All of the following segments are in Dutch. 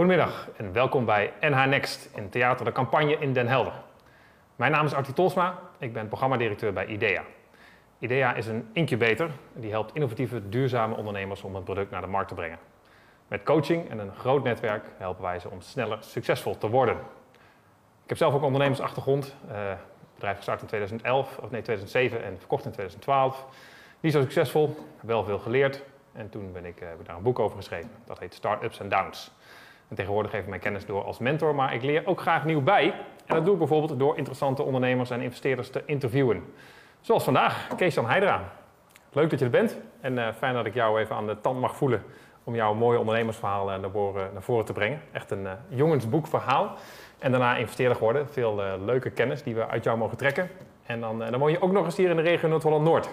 Goedemiddag en welkom bij NH Next in Theater de Campagne in Den Helder. Mijn naam is Artie Tolsma, ik ben programmadirecteur bij IDEA. IDEA is een incubator die helpt innovatieve, duurzame ondernemers om een product naar de markt te brengen. Met coaching en een groot netwerk helpen wij ze om sneller succesvol te worden. Ik heb zelf ook ondernemersachtergrond. Uh, bedrijf gestart in 2011, of nee 2007 en verkocht in 2012. Niet zo succesvol, wel veel geleerd. En toen ben ik, heb ik daar een boek over geschreven. Dat heet Startups and Downs. En tegenwoordig geef ik mijn kennis door als mentor, maar ik leer ook graag nieuw bij. En dat doe ik bijvoorbeeld door interessante ondernemers en investeerders te interviewen. Zoals vandaag, Kees-Jan Heidera. Leuk dat je er bent en uh, fijn dat ik jou even aan de tand mag voelen om jouw mooie ondernemersverhaal naar, voren, naar voren te brengen. Echt een uh, jongensboekverhaal. En daarna investeerder geworden. Veel uh, leuke kennis die we uit jou mogen trekken. En dan, dan woon je ook nog eens hier in de regio Noord-Holland-Noord.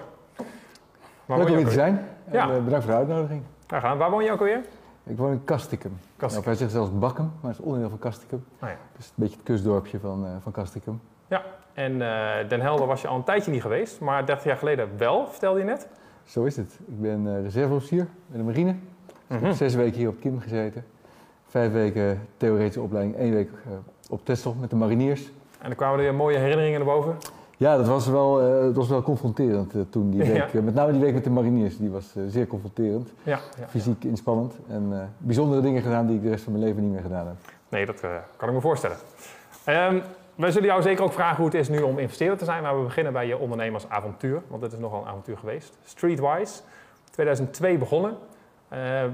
Leuk om hier te zijn. Ja. En, bedankt voor de uitnodiging. Graag gedaan. Waar woon je ook alweer? Ik woon in Kastikum. Kastikum. Nou, hij zegt zelfs Bakkum, maar het is onderdeel van Kastikum. Oh ja. Dus een beetje het kustdorpje van, uh, van Kastikum. Ja, en uh, Den Helder was je al een tijdje niet geweest, maar 30 jaar geleden wel, vertelde je net. Zo is het. Ik ben uh, reserveofficier bij de marine. Mm -hmm. Ik heb zes weken hier op Kim gezeten. Vijf weken theoretische opleiding, één week op Texel met de mariniers. En dan kwamen er weer mooie herinneringen naar boven? Ja, dat was wel, uh, dat was wel confronterend uh, toen die week. Ja. met name die week met de mariniers, die was uh, zeer confronterend. Ja, ja, Fysiek inspannend en bijzondere dingen gedaan die ik de rest van mijn leven niet meer gedaan heb. Nee, dat kan ik me voorstellen. Um, wij zullen jou zeker ook vragen hoe het is nu om investeerder te zijn, maar we beginnen bij je ondernemersavontuur, want dit is nogal een avontuur geweest. Streetwise, 2002 begonnen.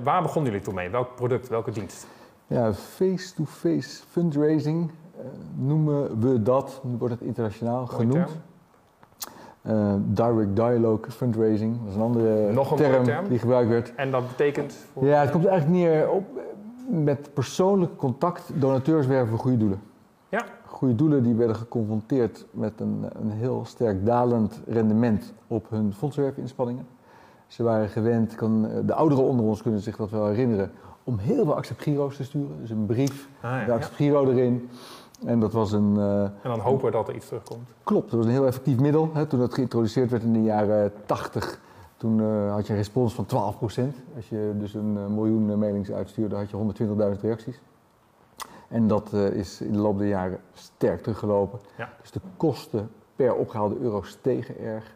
waar begonnen jullie toen mee? Welk product, welke dienst? Ja, face-to-face -face fundraising noemen we dat, nu wordt het internationaal genoemd. Uh, direct dialogue fundraising, dat is een andere Nog een term, term, die gebruikt werd. En dat betekent? Voor... Ja, het komt eigenlijk neer op met persoonlijk contact donateurs werven voor goede doelen. Ja. Goede doelen die werden geconfronteerd met een, een heel sterk dalend rendement op hun fondswervinspanningen. Ze waren gewend, kan, de ouderen onder ons kunnen zich dat wel herinneren, om heel veel accept-giro's te sturen. Dus een brief, Ah, ja, de accept-giro erin. En dat was een... uh, En dan hopen dat er iets terugkomt. Klopt, dat was een heel effectief middel. Hè. Toen dat geïntroduceerd werd in de jaren 80, toen uh, had je een respons van 12% Als je dus een uh, miljoen mailings uitstuurde, had je 120.000 reacties. En dat is in de loop der jaren sterk teruggelopen. Ja. Dus de kosten per opgehaalde euro stegen erg.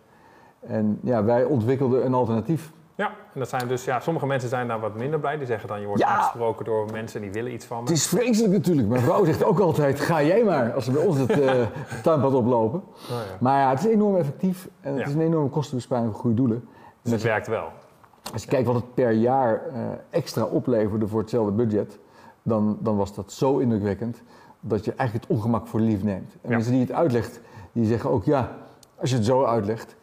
En ja, wij ontwikkelden een alternatief. Ja, en dat zijn dus, ja, sommige mensen zijn daar wat minder blij. Die zeggen dan, je wordt Ja. aangesproken door mensen die willen iets van me. Het is vreselijk natuurlijk. Mijn vrouw zegt ook altijd, ga jij maar, als ze bij ons het eh, tuinpad oplopen. Oh, ja. Maar ja, het is enorm effectief en het Ja. is een enorme kostenbesparing voor goede doelen. Dus het werkt wel. Als je kijkt wat het per jaar eh, extra opleverde voor hetzelfde budget, dan, dan was dat zo indrukwekkend dat je eigenlijk het ongemak voor lief neemt. En mensen die het uitlegt, die zeggen ook ja, als je het zo uitlegt,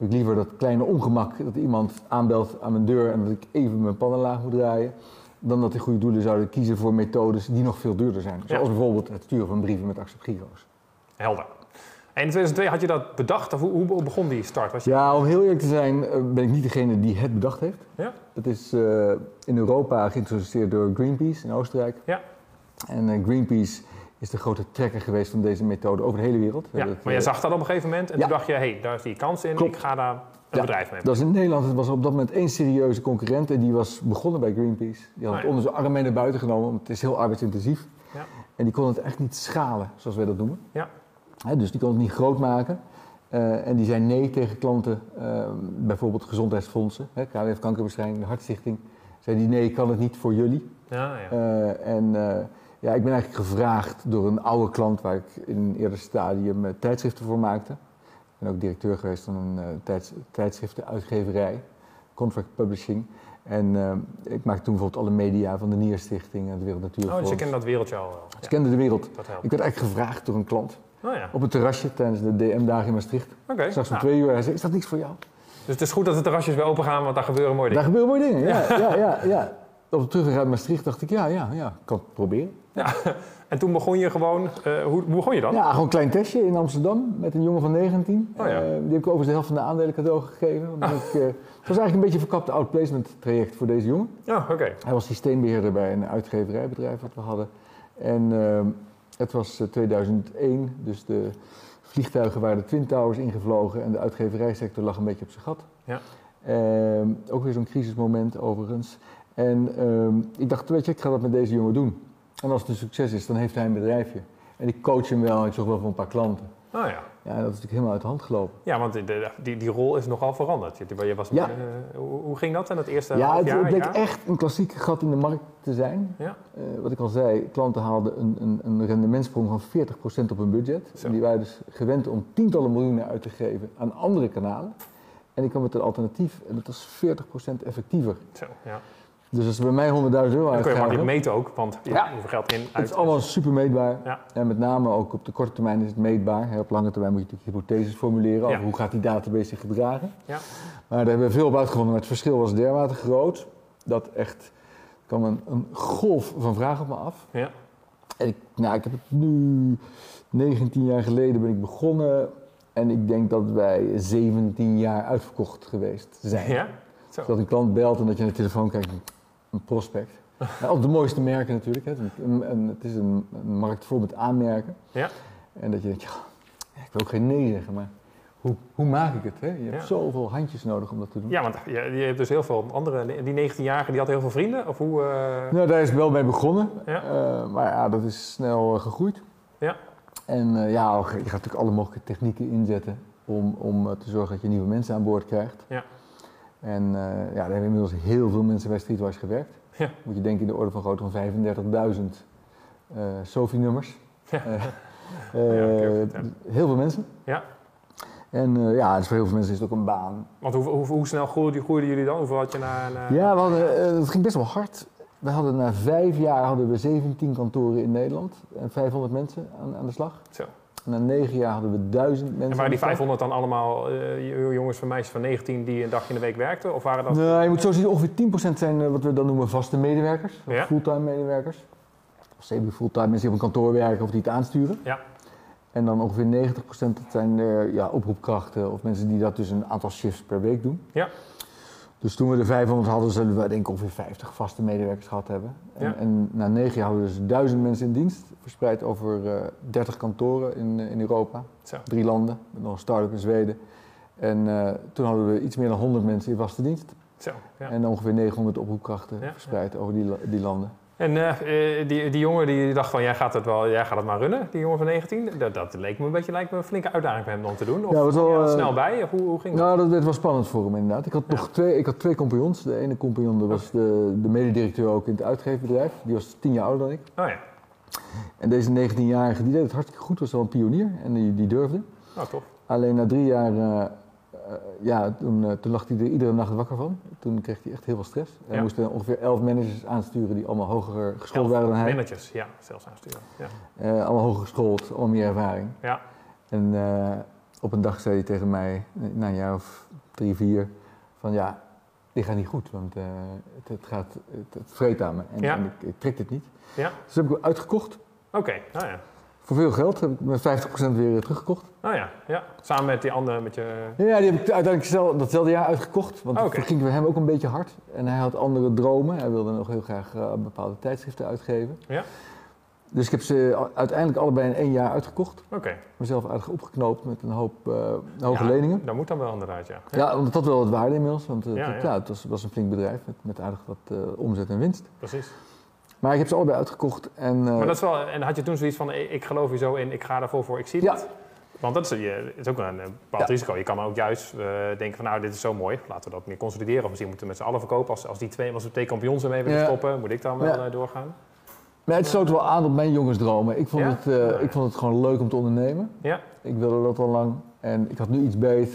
ik liever dat kleine ongemak dat iemand aanbelt aan mijn deur en dat ik even mijn pannenlaag moet draaien, dan dat die goede doelen zouden kiezen voor methodes die nog veel duurder zijn. Zoals bijvoorbeeld het sturen van brieven met accept-giro's. Helder. En in 2002 had je dat bedacht? Of hoe, hoe begon die start? Was je... Ja, om heel eerlijk te zijn, eh, ben ik niet degene die het bedacht heeft. Ja? Het is eh, in Europa geïntroduceerd door Greenpeace in Oostenrijk. Ja. En eh, Greenpeace is de grote trekker geweest van deze methode over de hele wereld. We ja. Maar je zag dat op een gegeven moment en ja. toen dacht je, hé, hey, daar is die kans in, Klopt. ik ga daar een Ja. bedrijf mee Dat is in Nederland, het was op dat moment één serieuze concurrent en die was begonnen bij Greenpeace. Die had het ja. onder zijn arm mee naar buiten genomen, want het is heel arbeidsintensief. Ja. En die kon het echt niet schalen, zoals wij dat noemen. Ja. Dus die kon het niet groot maken. Eh, en die zei nee tegen klanten, eh, bijvoorbeeld gezondheidsfondsen, hè, KWF Kankerbestrijding, de Hartstichting. Zei die nee, kan het niet voor jullie. Ja, ja. Eh, en ja, ik ben eigenlijk gevraagd door een oude klant waar ik in een eerder stadium eh, tijdschriften voor maakte. Ik ben ook directeur geweest van een eh, tijds, tijdschriftenuitgeverij, Contract Publishing. En eh, ik maakte toen bijvoorbeeld alle media van de Nierstichting en het Wereld oh, Natuurfonds. dus je kent dat wereldje al wel. Ik kende de wereld. Dat helpt. Ik werd eigenlijk gevraagd door een klant Oh ja, op het terrasje tijdens de DM-dagen in Maastricht. oké. Straks om Nou, twee uur. Hij zei, is dat niks voor jou? Dus het is goed dat de terrasjes weer open gaan, want daar gebeuren mooie Daar dingen. gebeuren mooie dingen. Ja, ja, ja. ja. Op de terugweg uit Maastricht dacht ik, ja, ja, ja, ik kan het proberen. Ja. En toen begon je gewoon, eh, hoe, hoe begon je dan? Ja, gewoon een klein testje in Amsterdam met een jongen van 19. Oh ja. Eh, die heb ik overigens de helft van de aandelen cadeau gegeven. Omdat ik, eh, het was eigenlijk een beetje een verkapte outplacement traject voor deze jongen. Ja, oké. Hij was systeembeheerder bij een uitgeverijbedrijf wat we hadden. En het was eh, 2001, dus de vliegtuigen waren de Twin Towers ingevlogen en de uitgeverijsector lag een beetje op zijn gat. Ja. Eh, ook weer zo'n crisismoment overigens. En eh, ik dacht, weet je, ik ga dat met deze jongen doen. En als het een succes is, dan heeft hij een bedrijfje. En ik coach hem wel, ik zorg wel voor een paar klanten. Oh ja. Ja, dat is natuurlijk helemaal uit de hand gelopen. Ja, want de- de- die, die rol is nogal veranderd. Je, je was, Ja. eh, hoe, hoe ging dat in het eerste ja, half het, jaar? het bleek jaar? echt een klassieke gat in de markt te zijn. Ja. Eh, wat ik al zei, klanten haalden een, een, een rendementsprong van 40% op hun budget. Zo. En die waren dus gewend om tientallen miljoenen uit te geven aan andere kanalen. En ik kwam met een alternatief en dat was 40% effectiever. Zo, ja. Dus als ze bij mij 100.000 euro Dan kun je makkelijk meten ook, want Ja. hoeveel geld in, het uit. is allemaal super meetbaar. Ja. En met name ook op de korte termijn is het meetbaar. Op lange termijn moet je natuurlijk hypotheses formuleren over Ja. hoe gaat die database zich gedragen. Ja. Maar daar hebben we veel op uitgevonden, maar het verschil was dermate groot dat echt er kwam een, een golf van vragen op me af. Ja. En ik, nou, ik heb het nu 19 jaar geleden ben ik begonnen en ik denk dat wij 17 jaar uitverkocht geweest zijn. Ja? Zo. Dat een klant belt en dat je naar de telefoon kijkt, een prospect. Altijd de mooiste merken natuurlijk. Hè. Het, is een, een- het is een, een markt vol met aanmerken. Ja. En dat je denkt, ja, ik wil ook geen nee zeggen, maar hoe, hoe maak ik het? Hè? Je hebt Ja. zoveel handjes nodig om dat te doen. Ja, want je, je hebt dus heel veel andere... Die 19-jarige, die had heel veel vrienden? Of hoe... eh, Nou, daar is wel mee begonnen. Ja. Eh, maar ja, dat is snel eh, gegroeid. Ja. En ja, je gaat natuurlijk alle mogelijke technieken inzetten om, om te zorgen dat je nieuwe mensen aan boord krijgt. Ja. En eh, ja, daar hebben inmiddels heel veel mensen bij Streetwise gewerkt. Ja. Moet je denken in de orde van grootte van 35.000 eh Sophie-nummers. Ja. Eh, Ja, heel veel mensen. Ja. En ja, dus voor heel veel mensen is het ook een baan. Want hoe, hoe, hoe snel groeiden, groeiden jullie dan? Hoeveel had je na... na... Ja, we hadden, het ging best wel hard. We hadden na vijf jaar hadden we 17 kantoren in Nederland en 500 mensen aan, aan de slag. Zo. En na negen jaar hadden we 1000 mensen. En waren die slag. 500 dan allemaal eh, jongens van meisjes van 19 die een dagje in de week werkten? Of waren dat... Nee, je moet zo zien, ongeveer 10% zijn eh, wat we dan noemen vaste medewerkers, Ja. fulltime medewerkers. Of semi-fulltime mensen die op een kantoor werken of die het aansturen. Ja. En dan ongeveer 90% dat zijn eh, ja, oproepkrachten of mensen die dat dus een aantal shifts per week doen. Ja. Dus toen we de 500 hadden, zullen we denk ik ongeveer 50 vaste medewerkers gehad hebben. En, Ja. en na negen jaar hadden we dus 1000 mensen in dienst, verspreid over eh 30 kantoren in, eh, in Europa. Zo. Drie landen, met nog een start-up in Zweden. En eh, toen hadden we iets meer dan 100 mensen in vaste dienst. Zo, ja. En ongeveer 900 oproepkrachten Ja, verspreid over die, die landen. En eh, eh, die, die jongen die dacht van, jij gaat het wel, jij gaat het maar runnen, die jongen van 19. Dat, dat leek me een beetje lijkt me een flinke uitdaging voor hem om te doen. Of Ja, was wel, er eh, snel bij? Of hoe, hoe ging dat? Nou, dat werd wel spannend voor hem inderdaad. Ik had, nog twee, ik had twee compagnons. De ene compagnon dat was de, de mededirecteur ook in het uitgeefbedrijf. Die was 10 jaar ouder dan ik. Oh ja, En deze 19-jarige die deed het hartstikke goed, was wel een pionier en die, die durfde. oh tof. Alleen na drie jaar, ja, toen, eh, toen lag hij er iedere nacht wakker van. Toen kreeg hij echt heel veel stress. Hij Ja. moest eh, ongeveer elf managers aansturen die allemaal hoger geschoold Elf waren dan hij. Managers, ja, zelfs aansturen. Ja. Eh, allemaal hoger geschoold, allemaal meer ervaring. Ja. En eh, op een dag zei hij tegen mij, eh, na een jaar of drie, vier, van ja, dit gaat niet goed, want eh, het, het, gaat, het, het vreet aan me en, Ja. en ik, ik trek dit niet. Ja. Dus heb ik hem uitgekocht. Oké, nou ja. Voor veel geld heb ik met 50% weer teruggekocht. Nou ja, ja. Samen met die andere, met je... Ja, die heb ik uiteindelijk zelf, datzelfde jaar uitgekocht. Want Oh, Oké. het ging voor hem ook een beetje hard. En hij had andere dromen. Hij wilde nog heel graag eh, bepaalde tijdschriften uitgeven. Ja. Dus ik heb ze uiteindelijk allebei in één jaar uitgekocht. Oké. Mezelf aardig opgeknoopt met een hoop eh, hoge Ja, leningen. Dat moet dan wel inderdaad, ja. Ja, want het had wel wat waarde inmiddels. Want eh, Ja, het, ja. het was, was een flink bedrijf met, met aardig wat eh, omzet en winst. Precies. Maar ik heb ze allebei uitgekocht. En, eh, Maar dat is wel, en had je toen zoiets van, ik ik geloof hier zo in, ik ga daarvoor voor, ik zie Ja. het? Want dat is, je, is ook een eh, bepaald Ja. risico. Je kan ook juist eh, denken van, nou, dit is zo mooi, laten we dat meer consolideren. Of misschien moeten we met z'n allen verkopen. Als, als die twee, als we twee kampioens ermee willen Ja. stoppen, moet ik dan wel eh, doorgaan? maar het sloot wel aan op mijn jongensdromen. Ik vond, het, ik vond het gewoon leuk om te ondernemen. Ja. Ik wilde dat al lang. En ik had nu iets beet.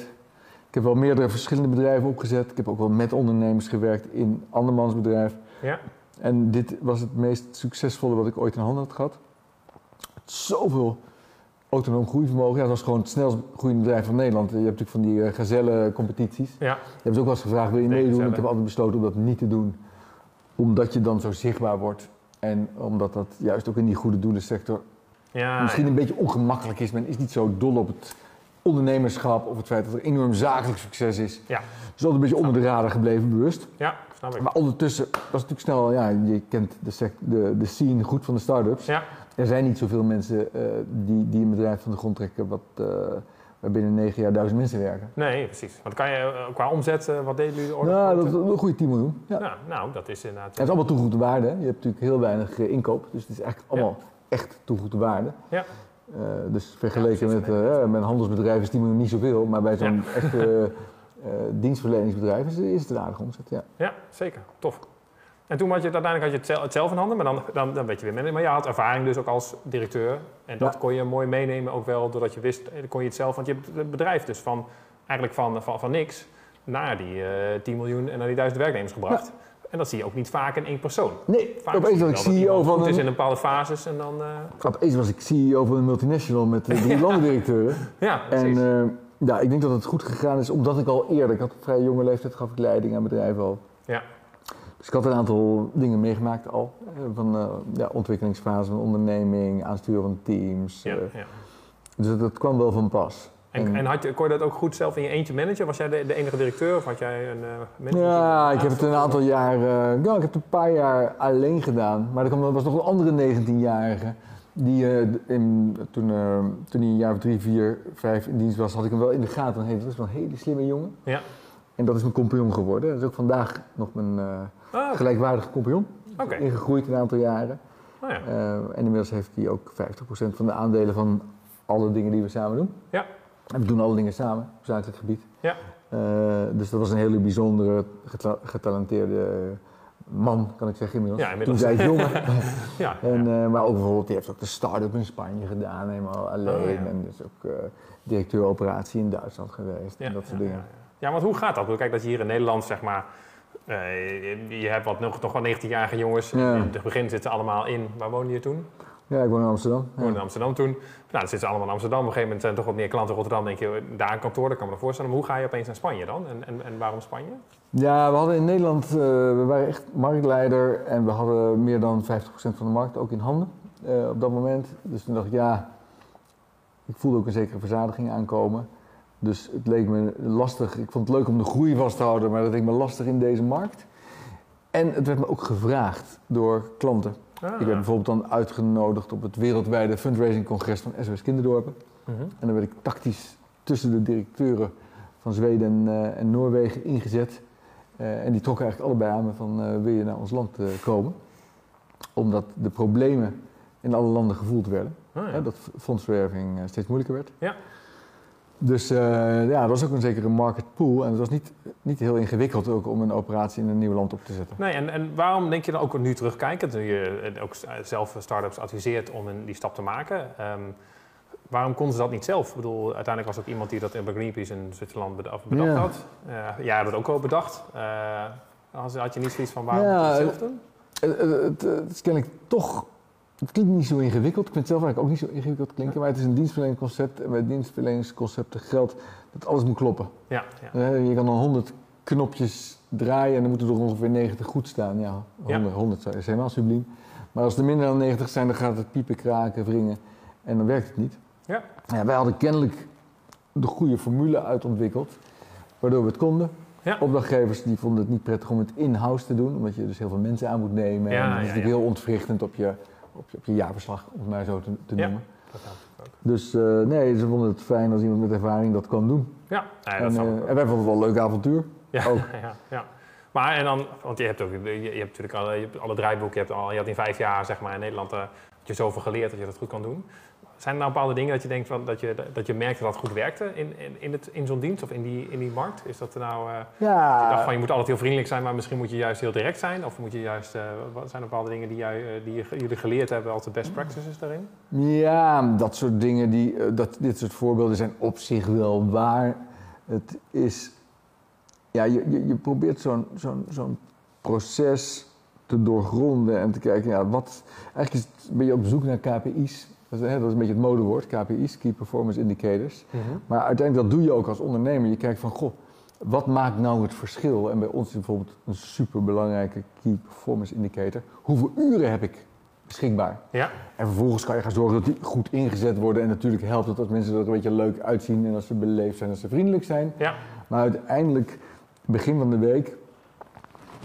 Ik heb wel meerdere verschillende bedrijven opgezet. Ik heb ook wel met ondernemers gewerkt in andermans bedrijf. Ja. En dit was het meest succesvolle wat ik ooit in handen had gehad. Zoveel autonoom groeivermogen. Ja, dat was gewoon het snelst groeiende bedrijf van Nederland. Je hebt natuurlijk van die uh, gazelle-competities. Ja. Je hebt ook wel eens gevraagd, wil je meedoen? gazelle. Ik heb altijd besloten om dat niet te doen. Omdat je dan zo zichtbaar wordt. En omdat dat juist ook in die goede doelensector Ja, misschien ja. een beetje ongemakkelijk is. Men is niet zo dol op het ondernemerschap of het feit dat er enorm zakelijk succes is. Ja. Dus altijd een beetje onder de radar gebleven, bewust. ja, snap ik. Maar ondertussen was het natuurlijk snel, ja, je kent de, sec- de, de scene goed van de start-ups. Ja. Er zijn niet zoveel mensen eh, die, die een bedrijf van de grond trekken wat, eh, waar binnen negen jaar duizend mensen werken. Nee, precies. Want kan je eh, qua omzet, wat deden jullie? orde Nou, dat is een goede 10 miljoen. Ja. Ja, nou, dat is inderdaad... Het is allemaal toegevoegde waarde. Je hebt natuurlijk heel weinig inkoop, dus het is eigenlijk allemaal echt toegevoegde waarde. Ja. Dus vergeleken Ja, met, eh, met een handelsbedrijf is 10 miljoen niet zoveel, maar bij zo'n echte dienstverleningsbedrijf is, is het een aardige omzet. Ja. Ja, zeker. Tof. En toen had je het uiteindelijk had je het zel- het zelf in handen, maar dan, dan, dan weet je weer manager. Maar je had ervaring dus ook als directeur. En dat Ja. kon je mooi meenemen ook wel, doordat je wist, eh, kon je het zelf. Want je hebt het bedrijf dus van, eigenlijk van, van, van niks naar die eh 10 miljoen en naar die duizend werknemers gebracht. En dat zie je ook niet vaak in één persoon. Nee, Vaak opeens was ik CEO van goed is in een, een bepaalde fases en dan... eh, opeens was ik CEO van een multinational met eh, drie landendirecteuren. ja, En precies. eh, ja, ik denk dat het goed gegaan is, omdat ik al eerder, ik had op vrij jonge leeftijd, gaf ik leiding aan bedrijven al. Ja. Dus ik had een aantal dingen meegemaakt al. eh, Van eh, ja, ontwikkelingsfase van onderneming, aansturen van teams. ja, eh, ja. dus dat, dat kwam wel van pas. En, En- en had je, kon je dat ook goed zelf in je eentje managen? Was jij de, de enige directeur of had jij een uh, manager? Ja, ik heb het een aantal jaar, ja, ik heb het een paar jaar alleen gedaan. Maar er was nog een andere 19-jarige. Die in, toen, toen hij een jaar of drie, vier, vijf in dienst was, had ik hem wel in de gaten. Hey, dat is wel een hele slimme jongen. Ja. En dat is mijn compagnon geworden. Dat is ook vandaag nog mijn Ah, gelijkwaardige compagnon. Oké. Ingegroeid een aantal jaren. Oh, ja. Eh, en inmiddels heeft hij ook 50% van de aandelen van alle dingen die we samen doen. Ja. En we doen alle dingen samen op zakelijk gebied. Ja. Eh, dus dat was een hele bijzondere, geta- getalenteerde man, kan ik zeggen inmiddels. Ja, inmiddels. Toen zij jongen. ja, en, eh, maar ook bijvoorbeeld, die heeft ook de start-up in Spanje gedaan, helemaal alleen. Oh, ja. En is ook directeur operatie in Duitsland geweest Ja, en dat soort dingen. Ja, want hoe gaat dat? Kijk, dat je hier in Nederland, zeg maar, je, je hebt wat, nog, wel 19-jarige jongens. Ja. In het begin zitten ze allemaal in. Waar woonde je toen? Ja, ik woon in Amsterdam. Woonde in Amsterdam toen. Nou, dan zitten ze allemaal in Amsterdam. Op een gegeven moment zijn er toch wat meer klanten in Rotterdam. denk je, daar een kantoor, dat kan me nog voorstellen. Maar hoe ga je opeens naar Spanje dan? En, en, en waarom Spanje? Ja, we hadden in Nederland, eh, we waren echt marktleider en we hadden meer dan 50% van de markt ook in handen eh, op dat moment. Dus toen dacht ik, ja, ik voelde ook een zekere verzadiging aankomen. Dus het leek me lastig, ik vond het leuk om de groei vast te houden, maar dat leek me lastig in deze markt. En het werd me ook gevraagd door klanten. Ah. Ik werd bijvoorbeeld dan uitgenodigd op het wereldwijde fundraising-congres van SOS Kinderdorpen. Mhm. En dan werd ik tactisch tussen de directeuren van Zweden en, eh, en Noorwegen ingezet. Eh, en die trokken eigenlijk allebei aan me van eh, wil je naar ons land komen? Omdat de problemen in alle landen gevoeld werden. Ah, ja. Dat fondsverwerving steeds moeilijker werd. Ja. Dus eh, ja, dat was ook een zekere market pool. En het was niet, niet heel ingewikkeld ook om een operatie in een nieuw land op te zetten. Nee, en, en waarom denk je dan ook nu terugkijkend, nu je eh, ook zelf start-ups adviseert om een, die stap te maken? ehm, waarom konden ze dat niet zelf? Ik bedoel, uiteindelijk was er ook iemand die dat bij Greenpeace in Zwitserland beda- bedacht Ja. had. Uh, jij hebt het ook wel bedacht. Eh, had, je niet zoiets van waarom Ja, moet je het zelf doen? Het, het, het is kennelijk toch. Het klinkt niet zo ingewikkeld. Ik vind het zelf eigenlijk ook niet zo ingewikkeld klinken. Maar het is een dienstverleningsconcept. En bij dienstverleningsconcepten geldt dat alles moet kloppen. Ja, ja. Eh, Je kan dan 100 knopjes draaien en dan moeten er ongeveer 90 goed staan. Ja, 100, 100 is helemaal subliem. Maar als er minder dan 90 zijn, dan gaat het piepen, kraken, wringen. En dan werkt het niet. Ja. Ja, wij hadden kennelijk de goede formule uitontwikkeld. Waardoor we het konden. Ja. Opdrachtgevers die vonden het niet prettig om het in-house te doen. Omdat je dus heel veel mensen aan moet nemen. Ja, en dat is ja, natuurlijk ja. heel ontwrichtend op je, op je, op je jaarverslag, om het maar zo te, te Ja. noemen. Dat helpt ook. Dus eh, nee, ze vonden het fijn als iemand met ervaring dat kan doen. Ja, nee, dat en, ik eh, en wij vonden het wel een leuk avontuur. Ja, ook. ja, ja. Maar en dan, want je hebt ook, je, je hebt natuurlijk alle, je hebt alle draaiboeken, je, hebt al, je had in vijf jaar zeg maar in Nederland had je zoveel geleerd dat je dat goed kan doen. Zijn er nou bepaalde dingen dat je denkt van, dat je, dat je merkt dat dat goed werkte in, in, in, het, in zo'n dienst of in die, in die markt? Is dat er nou, je Ja, dacht van je moet altijd heel vriendelijk zijn, maar misschien moet je juist heel direct zijn? Of moet je juist, eh, wat zijn er bepaalde dingen die, jij, eh, die je- jullie geleerd hebben als de best practices daarin? ja, dat soort dingen, die, dat, dit soort voorbeelden zijn op zich wel waar. Het is, ja, je, je, je probeert zo'n zo'n zo'n proces te doorgronden en te kijken, ja, wat, eigenlijk is het, ben je op zoek naar KPI's. Dat is, hè, dat is een beetje het modewoord, KPI's, Key Performance Indicators. Maar uiteindelijk, dat doe je ook als ondernemer. Je kijkt van, goh, wat maakt nou het verschil? En bij ons is bijvoorbeeld een superbelangrijke Key Performance Indicator. Hoeveel uren heb ik beschikbaar? Ja, En vervolgens kan je gaan zorgen dat die goed ingezet worden. En natuurlijk helpt het dat mensen er een beetje leuk uitzien. En dat ze beleefd zijn, dat ze vriendelijk zijn. ja, Maar uiteindelijk, begin van de week,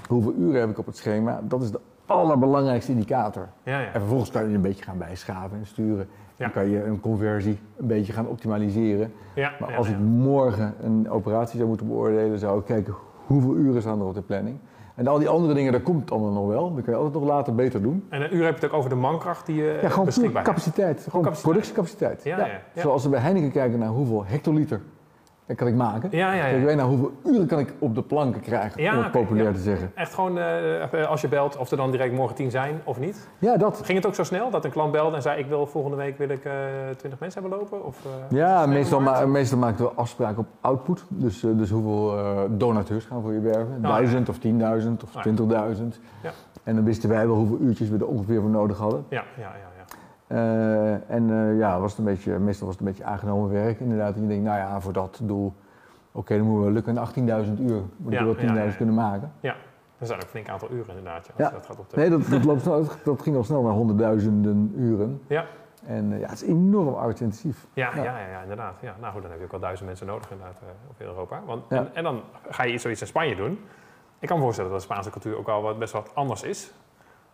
hoeveel uren heb ik op het schema? Dat is de allerbelangrijkste indicator. Ja, ja. En vervolgens kan je een beetje gaan bijschaven en sturen. Ja. Dan kan je een conversie een beetje gaan optimaliseren. Maar als ik morgen een operatie zou moeten beoordelen, zou ik kijken hoeveel uren staan er op de planning. En al die andere dingen, daar komt allemaal nog wel. Dan kun je altijd nog later beter doen. En een uur heb je het ook over de mankracht die je Ja, gewoon capaciteit. Gewoon capaciteit. productiecapaciteit. Ja, ja, ja. Zoals we bij Heineken kijken naar hoeveel hectoliter kan ik maken. Ja, ja, ja. wij naar hoeveel uren kan ik op de planken krijgen, Ja, om het populair ja. te zeggen. Echt gewoon eh, als je belt of er dan direct morgen tien zijn of niet. Ja, dat. Ging het ook zo snel dat een klant belde en zei ik wil volgende week wil ik eh 20 mensen hebben lopen? Of, eh, Ja, meestal, ma meestal maken we afspraken op output. Dus, dus hoeveel donateurs gaan voor je werven. ja. Duizend of tienduizend of twintigduizend. Ja. En dan wisten wij wel hoeveel uurtjes we er ongeveer voor nodig hadden. Ja, ja, ja. Ja. Eh, en eh, ja, was het een beetje, meestal was het een beetje aangenomen werk inderdaad. En je denkt, nou ja, voor dat doel, oké, dan moeten we lukken 18.000 uur. Moet ik Ja, er wel 10.000 ja, ja, ja. kunnen maken. Dat zijn ook een flink aantal uren inderdaad. Ja, Ja. dat gaat op de... Nee, dat, dat, loopt snel, dat ging al snel naar honderdduizenden uren. Ja. En eh, ja, het is enorm arbeidsintensief. Ja, ja. Ja. Ja, ja, inderdaad. Ja. Nou goed, dan heb je ook wel duizend mensen nodig inderdaad op heel Europa. Want, Ja. en, en dan ga je iets- zoiets in Spanje doen. Ik kan me voorstellen dat de Spaanse cultuur ook al wat, best wat anders is.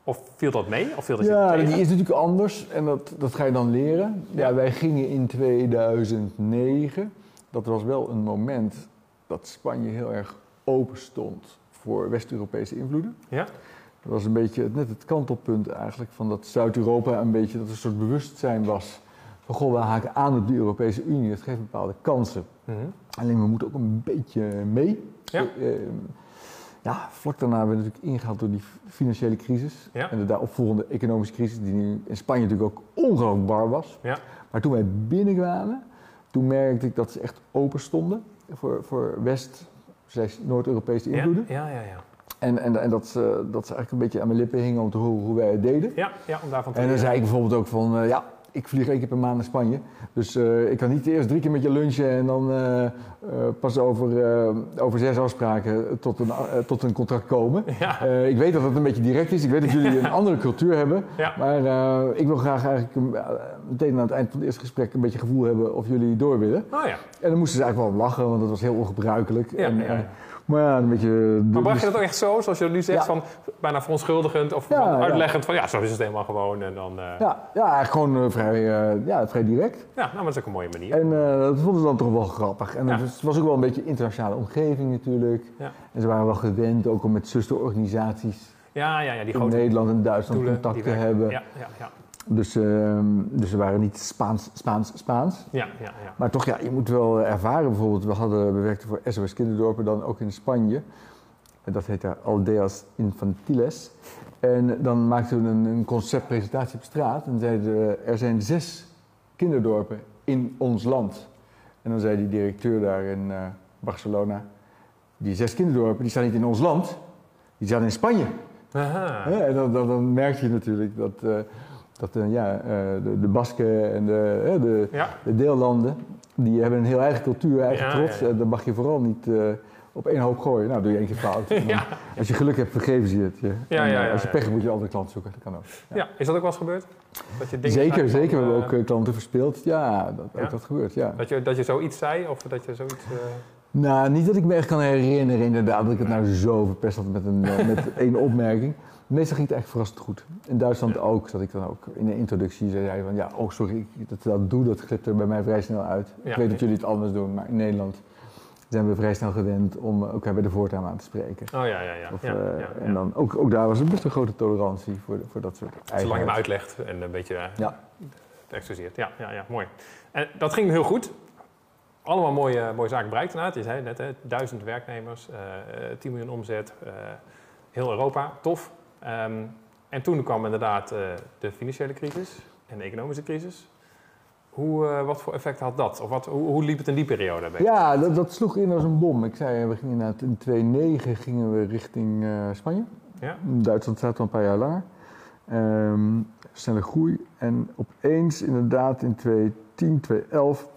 Of viel dat mee? Of viel dat je Ja, die is natuurlijk anders en dat, dat ga je dan leren. Ja, wij gingen in 2009. Dat was wel een moment dat Spanje heel erg open stond voor West-Europese invloeden. Ja? Dat was een beetje net het kantelpunt eigenlijk van dat Zuid-Europa een beetje dat een soort bewustzijn was van goh, we haken aan op de Europese Unie. Dat geeft bepaalde kansen. Mhm. Alleen we moeten ook een beetje mee. Ja. Eh, ja, vlak daarna werden we natuurlijk ingehaald door die financiële crisis. Ja. En de daaropvolgende economische crisis, die nu in Spanje natuurlijk ook ongelooflijk bar was. Ja. Maar toen wij binnenkwamen, toen merkte ik dat ze echt open stonden voor, voor West, Noord-Europese invloeden. ja, ja, ja. En, en, en dat, ze, dat ze eigenlijk een beetje aan mijn lippen hingen om te horen hoe wij het deden. Ja, ja, om daarvan te En dan leren. zei ik bijvoorbeeld ook van, eh, ja, ik vlieg één keer per maand naar Spanje. Dus eh, ik kan niet eerst drie keer met je lunchen en dan eh, eh, pas over, over zes afspraken tot een, tot een contract komen. Ja, ik weet dat het een beetje direct is. Ik weet dat jullie een andere cultuur hebben. Ja. Maar ik wil graag eigenlijk meteen aan het eind van het eerste gesprek een beetje gevoel hebben of jullie door willen. oh ja. En dan moesten ze eigenlijk wel lachen, want dat was heel ongebruikelijk. En. Maar ja, een beetje... Maar bracht je dus- dat ook echt zo, zoals je dat nu zegt, Ja. van bijna verontschuldigend of Ja, ja. uitleggend van ja, zo is het helemaal gewoon en dan... eh, ja. Ja, ja, eigenlijk gewoon eh, vrij, eh, ja, vrij direct. nou, maar dat is ook een mooie manier. En eh, dat vonden ze dan toch wel grappig. En Ja. het was- ook wel een beetje een internationale omgeving natuurlijk. Ja. En ze waren wel gewend ook om met zusterorganisaties Ja, ja, ja, die in grote Nederland en Duitsland doelen contact te hebben. Ja, ja, ja. Dus, ehm, dus ze waren niet Spaans, Spaans, Spaans. Ja, ja, ja. Maar toch, ja, je moet wel ervaren. Bijvoorbeeld, we, hadden, we werkten voor SOS Kinderdorpen dan ook in Spanje. En dat heet daar Aldeas Infantiles. En dan maakten we een, een conceptpresentatie op straat. En zeiden we, er zijn zes kinderdorpen in ons land. En dan zei die directeur daar in eh, Barcelona... Die zes kinderdorpen, die staan niet in ons land. Die staan in Spanje. Aha. En dan, dan, dan merk je natuurlijk dat, eh, dat eh, ja, eh, de, de Basken en de, hè, de, Ja, de deellanden, die hebben een heel eigen cultuur, eigen Ja, trots. En dan mag je vooral niet eh, op één hoop gooien. Nou, doe je één keer fout. En dan- ja. Als je geluk hebt, vergeven ze het je. Ja, En, ja, eh, ja, als je pech hebt, moet je een andere klant zoeken. Dat kan ook. ja. Is dat ook wel eens gebeurd? Dat je Zeker, zeker. We hebben eh, ook eh, klanten verspeeld. Ja, dat, ook dat gebeurt, ja. Dat je, dat je zoiets zei of dat je zoiets... eh, Nou, niet dat ik me echt kan herinneren inderdaad, dat ik het nou zo verpest had met, een, eh, met één opmerking. Meestal ging het echt verrassend goed. In Duitsland Ja. ook, dat ik dan ook in de introductie zei van ja, oh sorry, dat, dat doe, dat glipt er bij mij vrij snel uit. Ja. Ik weet dat jullie het anders doen, maar in Nederland zijn we vrij snel gewend om elkaar bij de voortaam aan te spreken. Oh ja, ja, ja. Of, ja, eh, ja, En dan, ook, ook daar was er best een grote tolerantie voor, voor dat soort Zolang je hem eigenheden. uitlegt en een beetje eh, Ja. excuseert. Ja, ja, ja, mooi. En dat ging heel goed. Allemaal mooie, mooie zaken bereikt inderdaad. Je zei net, hè, duizend werknemers, eh, eh, 10 miljoen omzet, eh, heel Europa, tof. Ehm, en toen kwam inderdaad eh, de financiële crisis en de economische crisis. Hoe, eh, wat voor effect had dat? Of wat, hoe, hoe liep het in die periode? Ja, dat, dat sloeg in als een bom. Ik zei, we gingen in 2009 gingen we richting eh, Spanje. Ja? Duitsland staat al een paar jaar langer. Ehm, snelle groei. En opeens, inderdaad, in 2010, 2011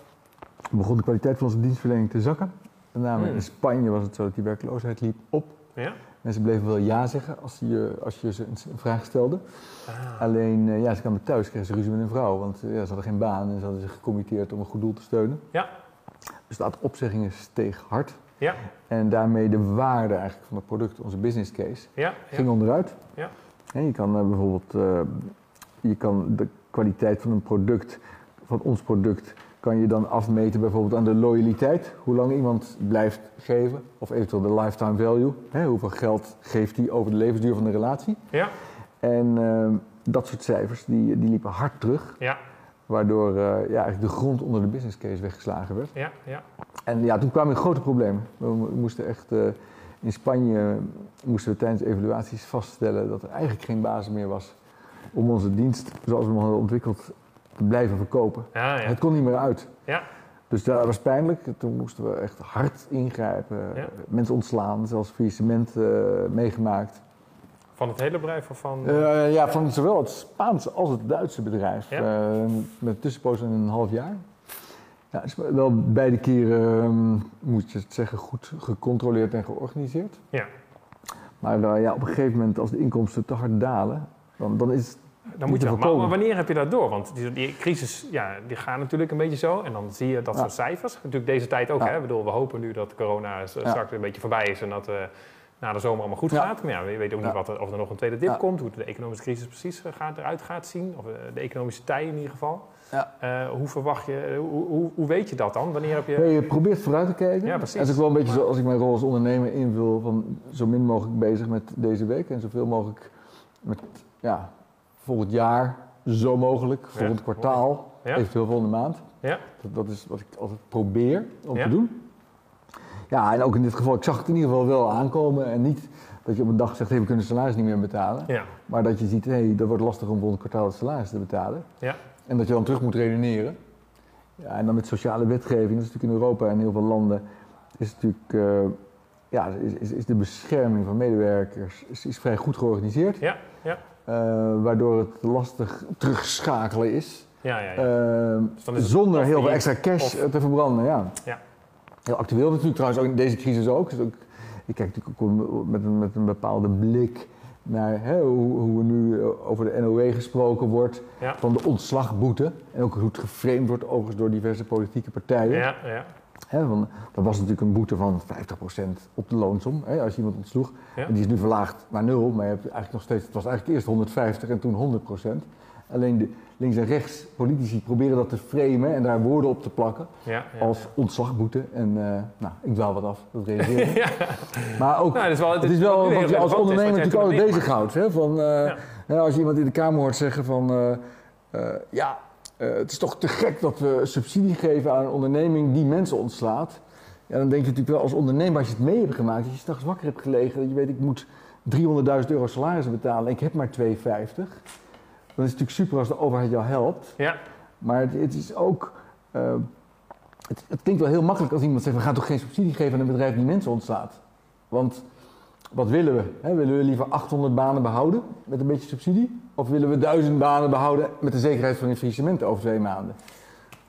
begon de kwaliteit van onze dienstverlening te zakken. Met name Hmm. in Spanje was het zo dat die werkloosheid liep op. Ja? Mensen bleven wel ja zeggen als je, als je ze een, een vraag stelde. Ah, Alleen, eh, ja, ze kwamen thuis, kregen ze ruzie met hun vrouw. Want eh, ja, ze hadden geen baan en ze hadden zich gecommitteerd om een goed doel te steunen. Ja. Dus aantal opzeggingen steeg hard. Ja. En daarmee de waarde eigenlijk van het product, onze business case, ja, ja. ging onderuit. Ja. Je kan eh, bijvoorbeeld je kan de kwaliteit van een product, van ons product, kan je dan afmeten bijvoorbeeld aan de loyaliteit. Hoe lang iemand blijft geven. Of eventueel de lifetime value. Hè, hoeveel geld geeft hij over de levensduur van de relatie. Ja, En ehm, dat soort cijfers die, die liepen hard terug. ja, Waardoor eh, ja, eigenlijk de grond onder de business case weggeslagen werd. ja, ja. En ja, toen kwamen er grote problemen. We mo- moesten echt, eh, in Spanje moesten we tijdens evaluaties vaststellen dat er eigenlijk geen basis meer was om onze dienst zoals we hem hadden ontwikkeld te blijven verkopen. Ja, ja. Het kon niet meer uit. Ja. Dus dat was pijnlijk. Toen moesten we echt hard ingrijpen. Mensen ontslaan, zelfs faillissement eh, meegemaakt. Van het hele bedrijf of van... Eh, ja, van zowel het Spaanse als het Duitse bedrijf. Eh, met een tussenpoos van een half jaar. Ja, dus wel beide keren, ehm, moet je het zeggen, goed gecontroleerd en georganiseerd. Ja. Maar ja, op een gegeven moment, als de inkomsten te hard dalen, dan, dan is het Dan moet je. Maar, maar wanneer heb je dat door? Want die, die crisis, ja, die gaan natuurlijk een beetje zo. En dan zie je dat soort cijfers. Natuurlijk deze tijd ook. Hè? Ik bedoel, we hopen nu dat corona straks een beetje voorbij is. En dat eh na de zomer allemaal goed Ja. gaat. Maar ja, je weet ook niet Ja. wat er, of er nog een tweede dip Ja. komt. Hoe de economische crisis precies eh, gaat, eruit gaat zien. Of eh, de economische tij in ieder geval. Hoe verwacht je, hoe, hoe, hoe weet je dat dan? Wanneer heb je... Je probeert vooruit te kijken. Ja, precies. En het is wel een beetje zoals ik mijn rol als ondernemer invul, van zo min mogelijk bezig met deze week en zoveel mogelijk met ja, volgend jaar, zo mogelijk, volgend kwartaal, Ja. eventueel volgende maand. Ja. Dat, dat is wat ik altijd probeer om Ja. te doen. Ja, en ook in dit geval, ik zag het in ieder geval wel aankomen en niet dat je op een dag zegt, hey, we kunnen het salaris niet meer betalen. Ja. Maar dat je ziet, hé, hey, dat wordt lastig om volgend kwartaal het salaris te betalen. Ja. En dat je dan terug moet redeneren. Ja, en dan met sociale wetgeving, dat is natuurlijk in Europa en heel veel landen, is natuurlijk, eh, ja, is, is, is de bescherming van medewerkers is, is vrij goed georganiseerd. Ja. Ja. Eh, waardoor het lastig terugschakelen is. Ja, ja, ja. eh, Dus is zonder heel veel extra cash of- te verbranden. Ja. Ja. Heel actueel natuurlijk trouwens, ook in deze crisis ook. Dus ook ik kijk natuurlijk ook met een, met een bepaalde blik naar hè, hoe, hoe er nu eh, over de NOW gesproken wordt Ja. van de ontslagboete. En ook hoe het geframed wordt overigens door diverse politieke partijen. Ja, ja. Hè, dat was natuurlijk een boete van 50% op de loonsom, hè, als je iemand ontsloeg. Ja. En die is nu verlaagd naar nul, maar je hebt eigenlijk nog steeds, het was eigenlijk eerst 150 en toen 100%. Alleen de links en rechts politici proberen dat te framen en daar woorden op te plakken ja, ja. als ontslagboete. En eh, nou, ik dwaal wat af, dat realiseer ik. Maar ook, Nou, het is wel, het is wel wat je als ondernemer natuurlijk altijd bezighoudt. Van, als je iemand in de Kamer hoort zeggen van, ja, eh, het is toch te gek dat we subsidie geven aan een onderneming die mensen ontslaat. Ja, dan denk je natuurlijk wel als ondernemer, als je het mee hebt gemaakt, als je s'nachts wakker hebt gelegen, dat je weet ik moet 300.000 euro salaris betalen en ik heb maar 250. Dan is het natuurlijk super als de overheid jou helpt. Ja, Maar het, het is ook. eh, het, het klinkt wel heel makkelijk als iemand zegt: we gaan toch geen subsidie geven aan een bedrijf die mensen ontslaat. Want wat willen we? Hè? Willen we liever 800 banen behouden met een beetje subsidie? Of willen we 1000 banen behouden met de zekerheid van een faillissement over twee maanden?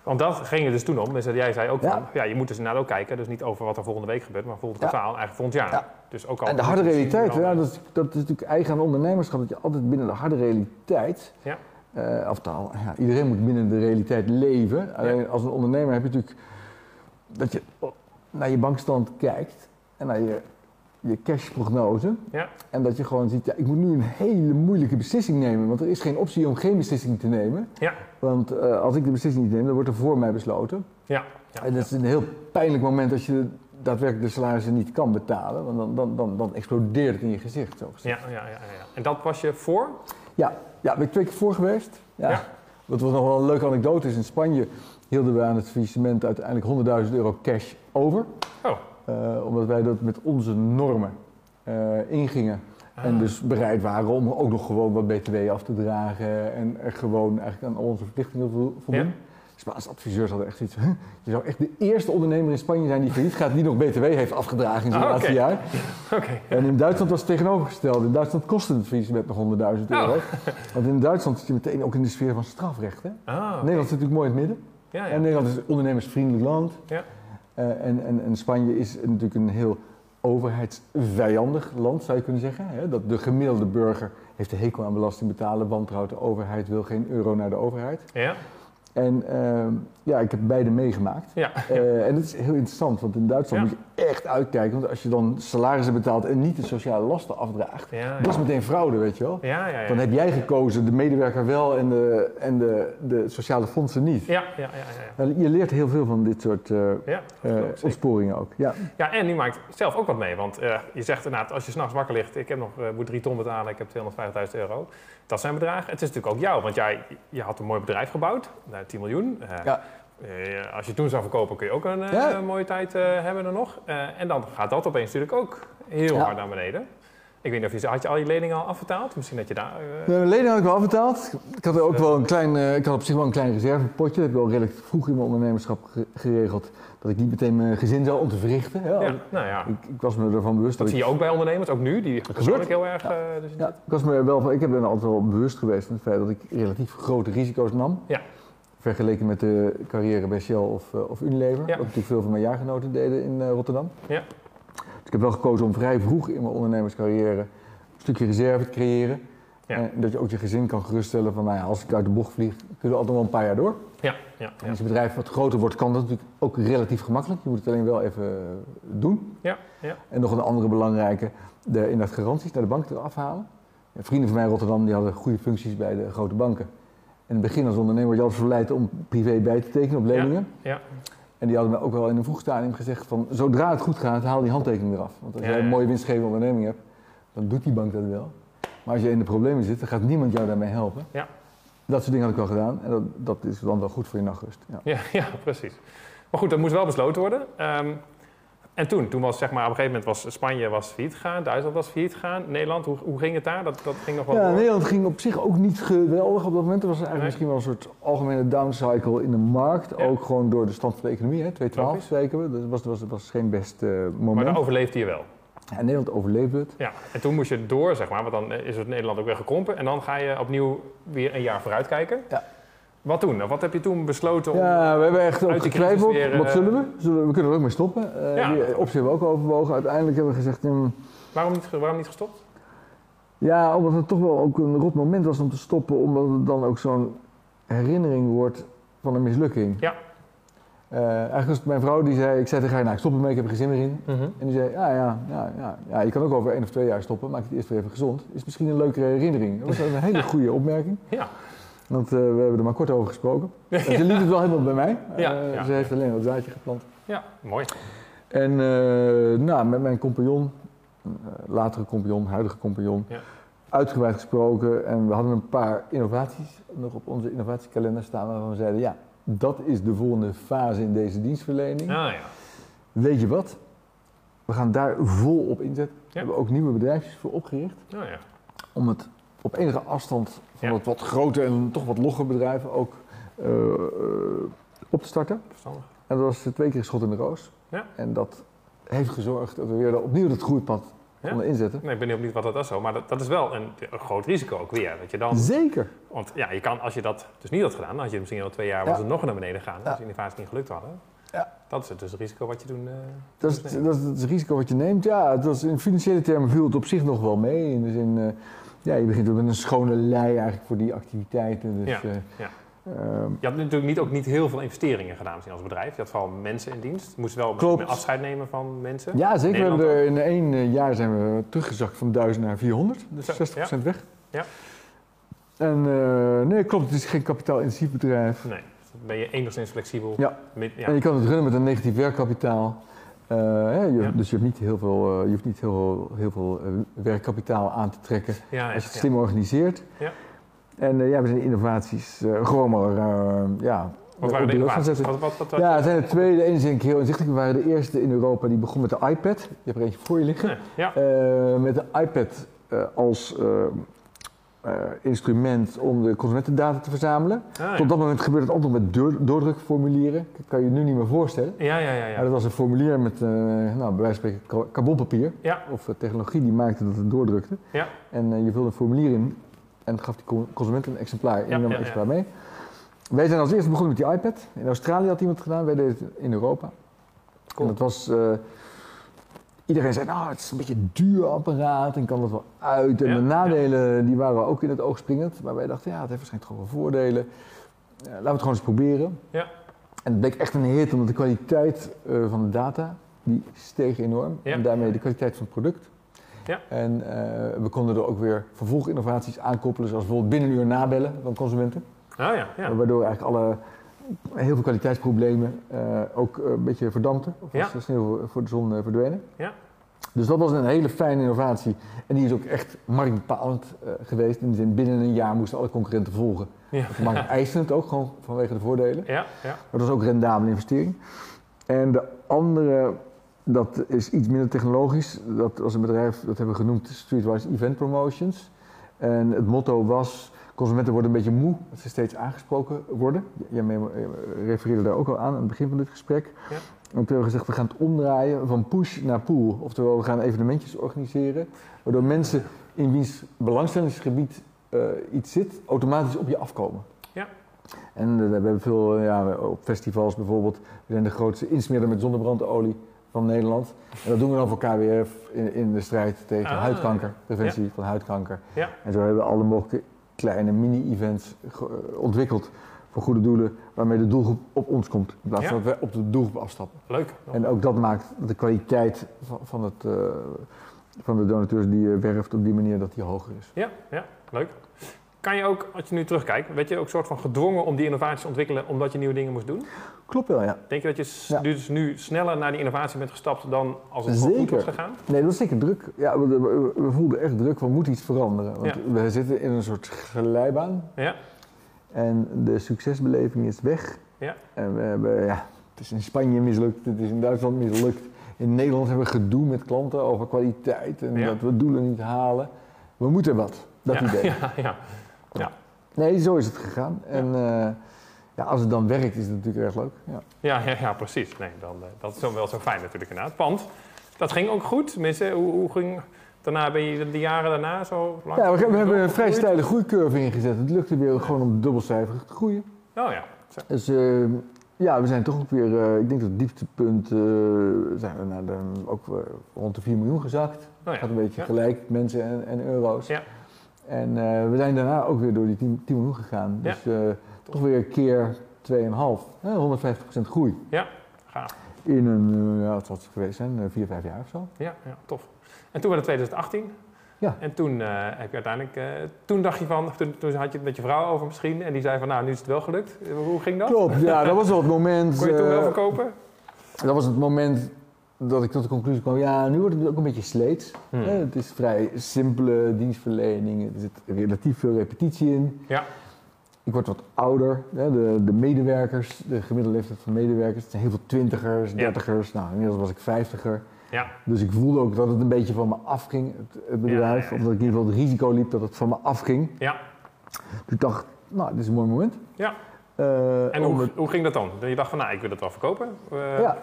want dat ging er dus toen om. Dus jij zei ook Ja. van, ja, je moet dus inderdaad ook kijken. Dus niet over wat er volgende week gebeurt, maar volgend Ja. kwartaal, eigenlijk volgend jaar. Ja. Dus ook al En de harde realiteit, ja, dat, is, dat is natuurlijk eigen aan ondernemerschap, dat je altijd binnen de harde realiteit. Ja. eh, of taal, ja, iedereen moet binnen de realiteit leven. Alleen als een ondernemer heb je natuurlijk dat je naar je bankstand kijkt en naar je, je cashprognose. Ja. En dat je gewoon ziet, ja, ik moet nu een hele moeilijke beslissing nemen. Want er is geen optie om geen beslissing te nemen. Ja. Want eh, als ik de beslissing niet neem, dan wordt er voor mij besloten. Ja. ja. En dat is een heel pijnlijk moment als je daadwerkelijk de salarissen niet kan betalen. Want dan, dan, dan, dan explodeert het in je gezicht. Zo. Ja, ja, ja, ja. En dat was je voor? Ja, ja, ben ik twee keer voor geweest. Ja. Wat was nog wel een leuke anekdote is, in Spanje hielden we aan het faillissement uiteindelijk 100.000 euro cash over. Oh. Eh, omdat wij dat met onze normen eh, ingingen. En Ah. dus bereid waren om ook nog gewoon wat btw af te dragen. En er gewoon eigenlijk aan onze verplichtingen vo- voldoen. Ja. Spaanse adviseurs hadden echt "Huh, je zou echt de eerste ondernemer in Spanje zijn die failliet gaat, die nog btw heeft afgedragen in zijn Ah, laatste jaar. En in Duitsland was het tegenovergesteld. In Duitsland kostte het faillissement nog 100.000 euro. Oh. Want in Duitsland zit je meteen ook in de sfeer van strafrecht. Hè? Ah. Nederland zit natuurlijk mooi in het midden. Ja, ja. En Nederland is een ondernemersvriendelijk land. Ja. Eh, en, en, en Spanje is natuurlijk een heel overheidsvijandig land, zou je kunnen zeggen. Hè? Dat de gemiddelde burger heeft de hekel aan belasting betalen, wantrouwt de overheid, wil geen euro naar de overheid. Ja. En ehm, ja, ik heb beide meegemaakt. Ja. Eh, en het is heel interessant, want in Duitsland Ja. moet je echt uitkijken. Want als je dan salarissen betaalt en niet de sociale lasten afdraagt, Ja, dat is meteen fraude, weet je wel. ja, ja. ja. Dan heb jij gekozen, de medewerker wel en de, en de, de sociale fondsen niet. Ja, ja, ja, ja, ja. Nou, Je leert heel veel van dit soort eh, Ja, eh, opsporingen ook. Ja. Ja, en die maakt zelf ook wat mee. Want eh, je zegt inderdaad, als je s'nachts wakker ligt, ik heb nog, moet drie ton betalen, ik heb 250.000 euro. Dat zijn bedragen. Het is natuurlijk ook jou, want jij je had een mooi bedrijf gebouwd, nou, 10 miljoen. Eh, Ja. eh, als je toen zou verkopen, kun je ook een eh, Ja. mooie tijd eh, hebben er nog. En dan gaat dat opeens natuurlijk ook heel hard naar beneden. Ik weet niet of je, had je al je leningen al afbetaald? Misschien dat je daar... eh, De lening had ik wel afbetaald. Ik had er ook wel een klein, ik had op zich wel een klein reservepotje. Dat heb ik wel redelijk vroeg in mijn ondernemerschap ge- geregeld. Dat ik niet meteen mijn gezin zou onderverrichten. Ja, ja, nou ja, ik, ik was me ervan bewust dat zie je ook bij ondernemers, ook nu, die persoonlijk heel erg... dus Ja, ik, was me wel van, ik heb er altijd wel bewust geweest van het feit dat ik relatief grote risico's nam. Ja. Vergeleken met de carrière bij Shell of, eh, of Unilever. Wat natuurlijk veel van mijn jaargenoten deden in eh, Rotterdam. Ja. Dus ik heb wel gekozen om vrij vroeg in mijn ondernemerscarrière een stukje reserve te creëren. Ja. En dat je ook je gezin kan geruststellen van, nou ja, als ik uit de bocht vlieg, kunnen we altijd wel een paar jaar door. Ja, ja, als je bedrijf wat groter wordt, kan dat natuurlijk ook relatief gemakkelijk. Je moet het alleen wel even eh, doen. Ja, ja. En nog een andere belangrijke, de, inderdaad garanties naar de bank eraf halen. Ja, vrienden van mij in Rotterdam die hadden goede functies bij de grote banken. In het begin als ondernemer word je altijd verleid om privé bij te tekenen op leningen. ja. En die hadden me ook wel in een vroeg stadium gezegd van zodra het goed gaat, haal die handtekening eraf. Want als Ja, jij een mooie winstgevende onderneming hebt, dan doet die bank dat wel. Maar als je in de problemen zit, dan gaat niemand jou daarmee helpen. Ja. Dat soort dingen had ik wel gedaan en dat, dat is dan wel goed voor je nachtrust. Ja. Ja, ja, precies. Maar goed, dat moest wel besloten worden. Ehm, en toen, toen was zeg maar, op een gegeven moment was Spanje was failliet gegaan, Duitsland was failliet gegaan, Nederland, hoe, hoe ging het daar? Dat, dat ging nog wel Ja, door. Nederland ging op zich ook niet geweldig op dat moment. Er was eigenlijk Nee. misschien wel een soort algemene downcycle in de markt. Ja. Ook gewoon door de stand van de economie. hè. 212 Logisch. spreken we. Dat was, was, was geen best eh, Maar moment. daar overleefde je wel. Ja, Nederland overleefde het. Ja, en toen moest je door, zeg maar, want dan is het Nederland ook weer gekrompen. En dan ga je opnieuw weer een jaar vooruit kijken. Ja. Wat toen? Wat heb je toen besloten om... Ja, we hebben echt ook getwijfeld. weer, Wat eh, zullen we? Zullen we? We kunnen er ook mee stoppen. Eh, Ja. Die optie hebben we ook overwogen. Uiteindelijk hebben we gezegd... hmm, Waarom, niet, waarom niet gestopt? ja, omdat het toch wel ook een rot moment was om te stoppen. Omdat het dan ook zo'n herinnering wordt van een mislukking. Ja. Eh, eigenlijk was het mijn vrouw die zei... Ik zei tegen haar, nou ik stop ermee, ik heb er geen zin meer in. En die zei, ja, ja, ja, ja, ja, je kan ook over één of twee jaar stoppen, maak het eerst weer even gezond. Is misschien een leukere herinnering. Dat was een hele goede opmerking, Ja. Want eh, we hebben er maar kort over gesproken. En ze liet het wel helemaal bij mij. Ja, Eh. Ze heeft alleen dat zaadje geplant. Ja, mooi. En eh, nou, met mijn compagnon, latere compagnon, huidige compagnon, Ja. uitgebreid gesproken. En we hadden een paar innovaties nog op onze innovatiekalender staan waarvan we zeiden, ja, dat is de volgende fase in deze dienstverlening. Ah ja. Weet je wat? We gaan daar vol op inzetten. We hebben ook nieuwe bedrijfjes voor opgericht. Oh ja. Om het op enige afstand van Ja. het wat groter en toch wat logger bedrijven ook eh, eh, op te starten. Verstandig. En dat was twee keer schot in de roos. Ja. En dat heeft gezorgd dat we weer opnieuw dat groeipad Ja. konden inzetten. Nee, ik ben heel benieuwd wat dat is zo. Maar dat, dat is wel een, een groot risico ook weer. Dat je dan, Zeker. want ja, je kan, als je dat dus niet had gedaan, dan had je misschien al twee jaar Ja. was het nog naar beneden gegaan. Ja. Als die innovaties niet gelukt hadden. Ja. Dat is het dus het risico wat je toen... eh, Dat is, dat, is, het risico wat je neemt. Ja, het was, in financiële termen viel het op zich nog wel mee. In de zin, ja, je begint ook met een schone lei eigenlijk voor die activiteiten. Dus, Ja, eh, ja. ehm, Je had natuurlijk niet, ook niet heel veel investeringen gedaan misschien als bedrijf. Je had vooral mensen in dienst. Je moest wel Klopt. afscheid nemen van mensen. Ja, zeker. We Nederland hebben er in één eh, jaar zijn we teruggezakt van 1000 naar 400. Dus Zo, 60% weg. Ja. En eh, nee, klopt. Het is geen kapitaalintensief bedrijf. Nee, dan ben je enigszins flexibel. Ja. Ja. En je kan het runnen met een negatief werkkapitaal. Eh, hè, je- Ja. Dus je, hebt niet heel veel, eh, je hoeft niet heel, heel veel eh, werkkapitaal aan te trekken ja, als je het slim organiseert. Ja. En ja, we zijn innovaties gewoon maar ja, Wat waren de innovaties? zetten. Wat, wat, wat, wat- Ja, het zijn er twee. De ene is denk ik heel inzichtelijk. We waren de eerste in Europa die begon met de iPad. Je hebt er eentje voor je liggen. Nee, ja. Met de iPad als eh, instrument om de consumentendata te verzamelen. Ah, ja. Tot dat moment gebeurde het altijd met door, doordrukformulieren. Dat kan je je nu niet meer voorstellen. ja, ja, ja, Maar ja. dat was een formulier met, eh, nou, bij wijze van spreken, carbonpapier. Ja. Of eh, technologie die maakte dat het doordrukte. Ja. En je vulde een formulier in en gaf die co- consument een exemplaar. En nam een exemplaar mee. Wij zijn als eerste begonnen met die iPad. In Australië had iemand gedaan, wij deden het in Europa. Cool. En dat was... eh, iedereen zei, nou, het is een beetje een duur apparaat en kan dat wel uit. En Ja, de nadelen die waren ook in het oog springend. Maar wij dachten, ja, het heeft waarschijnlijk toch wel voordelen. Ja, laten we het gewoon eens proberen. Ja. En het bleek echt een hit, omdat de kwaliteit eh, van de data die steeg enorm. En daarmee de kwaliteit van het product. Ja. En eh, we konden er ook weer vervolginnovaties aankoppelen, zoals bijvoorbeeld binnen een uur nabellen van consumenten. Oh ja, ja. Waardoor eigenlijk alle, heel veel kwaliteitsproblemen eh, ook eh, een beetje verdampten. Of Ja. sneeuw voor de zon eh, verdwenen. Ja. Dus dat was een hele fijne innovatie. En die is ook echt marktbepalend geweest. In de zin, binnen een jaar moesten alle concurrenten volgen. Ja. Markt eiste het ook, gewoon vanwege de voordelen. Ja, ja. Maar dat was ook een rendabele investering. En de andere, dat is iets minder technologisch. Dat was een bedrijf, dat hebben we genoemd Streetwise Event Promotions. En het motto was, consumenten worden een beetje moe dat ze steeds aangesproken worden. Jij eh, refereerde daar ook al aan aan het begin van dit gesprek. Ja. En toen hebben we gezegd, we gaan het omdraaien van push naar pull. Oftewel, we gaan evenementjes organiseren, waardoor mensen in wiens belangstellingsgebied eh, iets zit, automatisch op je afkomen. Ja. En eh, we hebben veel, ja, op festivals bijvoorbeeld, we zijn de grootste insmeerder met zonnebrandolie van Nederland. En dat doen we dan voor KWF in, in de strijd tegen Ah, huidkanker, preventie van huidkanker. Ja. En zo hebben we alle mogelijke kleine mini-events eh, ontwikkeld voor goede doelen, waarmee de doelgroep op ons komt, in plaats Ja. van dat wij op de doelgroep afstappen. Leuk. En ook dat maakt de kwaliteit van, van, het, eh, van de donateurs die je werft op die manier dat die hoger is. Ja, ja, leuk. Kan je ook, als je nu terugkijkt, werd je ook soort van gedwongen om die innovaties te ontwikkelen omdat je nieuwe dingen moest doen? Klopt wel, ja. Denk je dat je Ja. dus nu sneller naar die innovatie bent gestapt dan als het gewoon goed Zeker. was gegaan? Nee, dat was zeker druk. Ja, we, we- we voelden echt druk, we moeten iets veranderen. Want Ja. we zitten in een soort glijbaan Ja, en de succesbeleving is weg. Ja. En we hebben, ja, het is in Spanje mislukt, het is in Duitsland mislukt. In Nederland hebben we gedoe met klanten over kwaliteit en Ja. dat we doelen niet halen. We moeten wat, dat idee. Ja, ja. Nee, zo is het gegaan. En eh, ja, als het dan werkt, is het natuurlijk erg leuk. Ja. Ja, ja, ja, precies. Nee, dan, eh, dat is dan wel zo fijn natuurlijk inderdaad. Want dat ging ook goed. Tenminste, hoe, hoe ging... Daarna ben je de jaren daarna zo lang... Ja, we, we hebben een vrij steile groeicurve ingezet. Het lukte weer gewoon om dubbelcijferig te groeien. Oh ja. Zo. Dus eh, ja, we zijn toch ook weer, eh, ik denk dat het dieptepunt, zijn we naar de, ook rond de 4 miljoen gezakt. Oh Gaat een beetje Ja. gelijk, mensen en, en euro's. Ja. En eh, we zijn daarna ook weer door die 10, 10 miljoen gegaan. Ja. Dus eh, toch weer keer 2,5, hè, 150% groei. Gaaf. In een, eh, ja, wat zal het geweest zijn, eh, 4, 5 jaar of zo. Ja, ja, tof. En toen werd het 2018. Ja. En toen heb je uiteindelijk... toen dacht je van... Toen, toen had je het met je vrouw over misschien. En die zei van, nou, nu is het wel gelukt. Hoe ging dat? Klopt, ja, dat was wel het moment. Kon je toen wel verkopen? Dat was het moment dat ik tot de conclusie kwam, ja, nu wordt het ook een beetje sleets. Hmm. Het is vrij simpele dienstverlening, er zit relatief veel repetitie in. Ja. Ik word wat ouder, de, de medewerkers, de gemiddelde leeftijd van medewerkers, het zijn heel veel twintigers, Ja. dertigers, nou inmiddels was ik vijftiger. Ja. Dus ik voelde ook dat het een beetje van me afging, het, het bedrijf, Ja, ja, ja. omdat ik in ieder geval het risico liep dat het van me afging. Ja. Dus ik dacht, nou, dit is een mooi moment. Ja. Eh, En hoe, het- hoe ging dat dan? Je dacht van, nou, ik wil het wel verkopen. Eh, ja,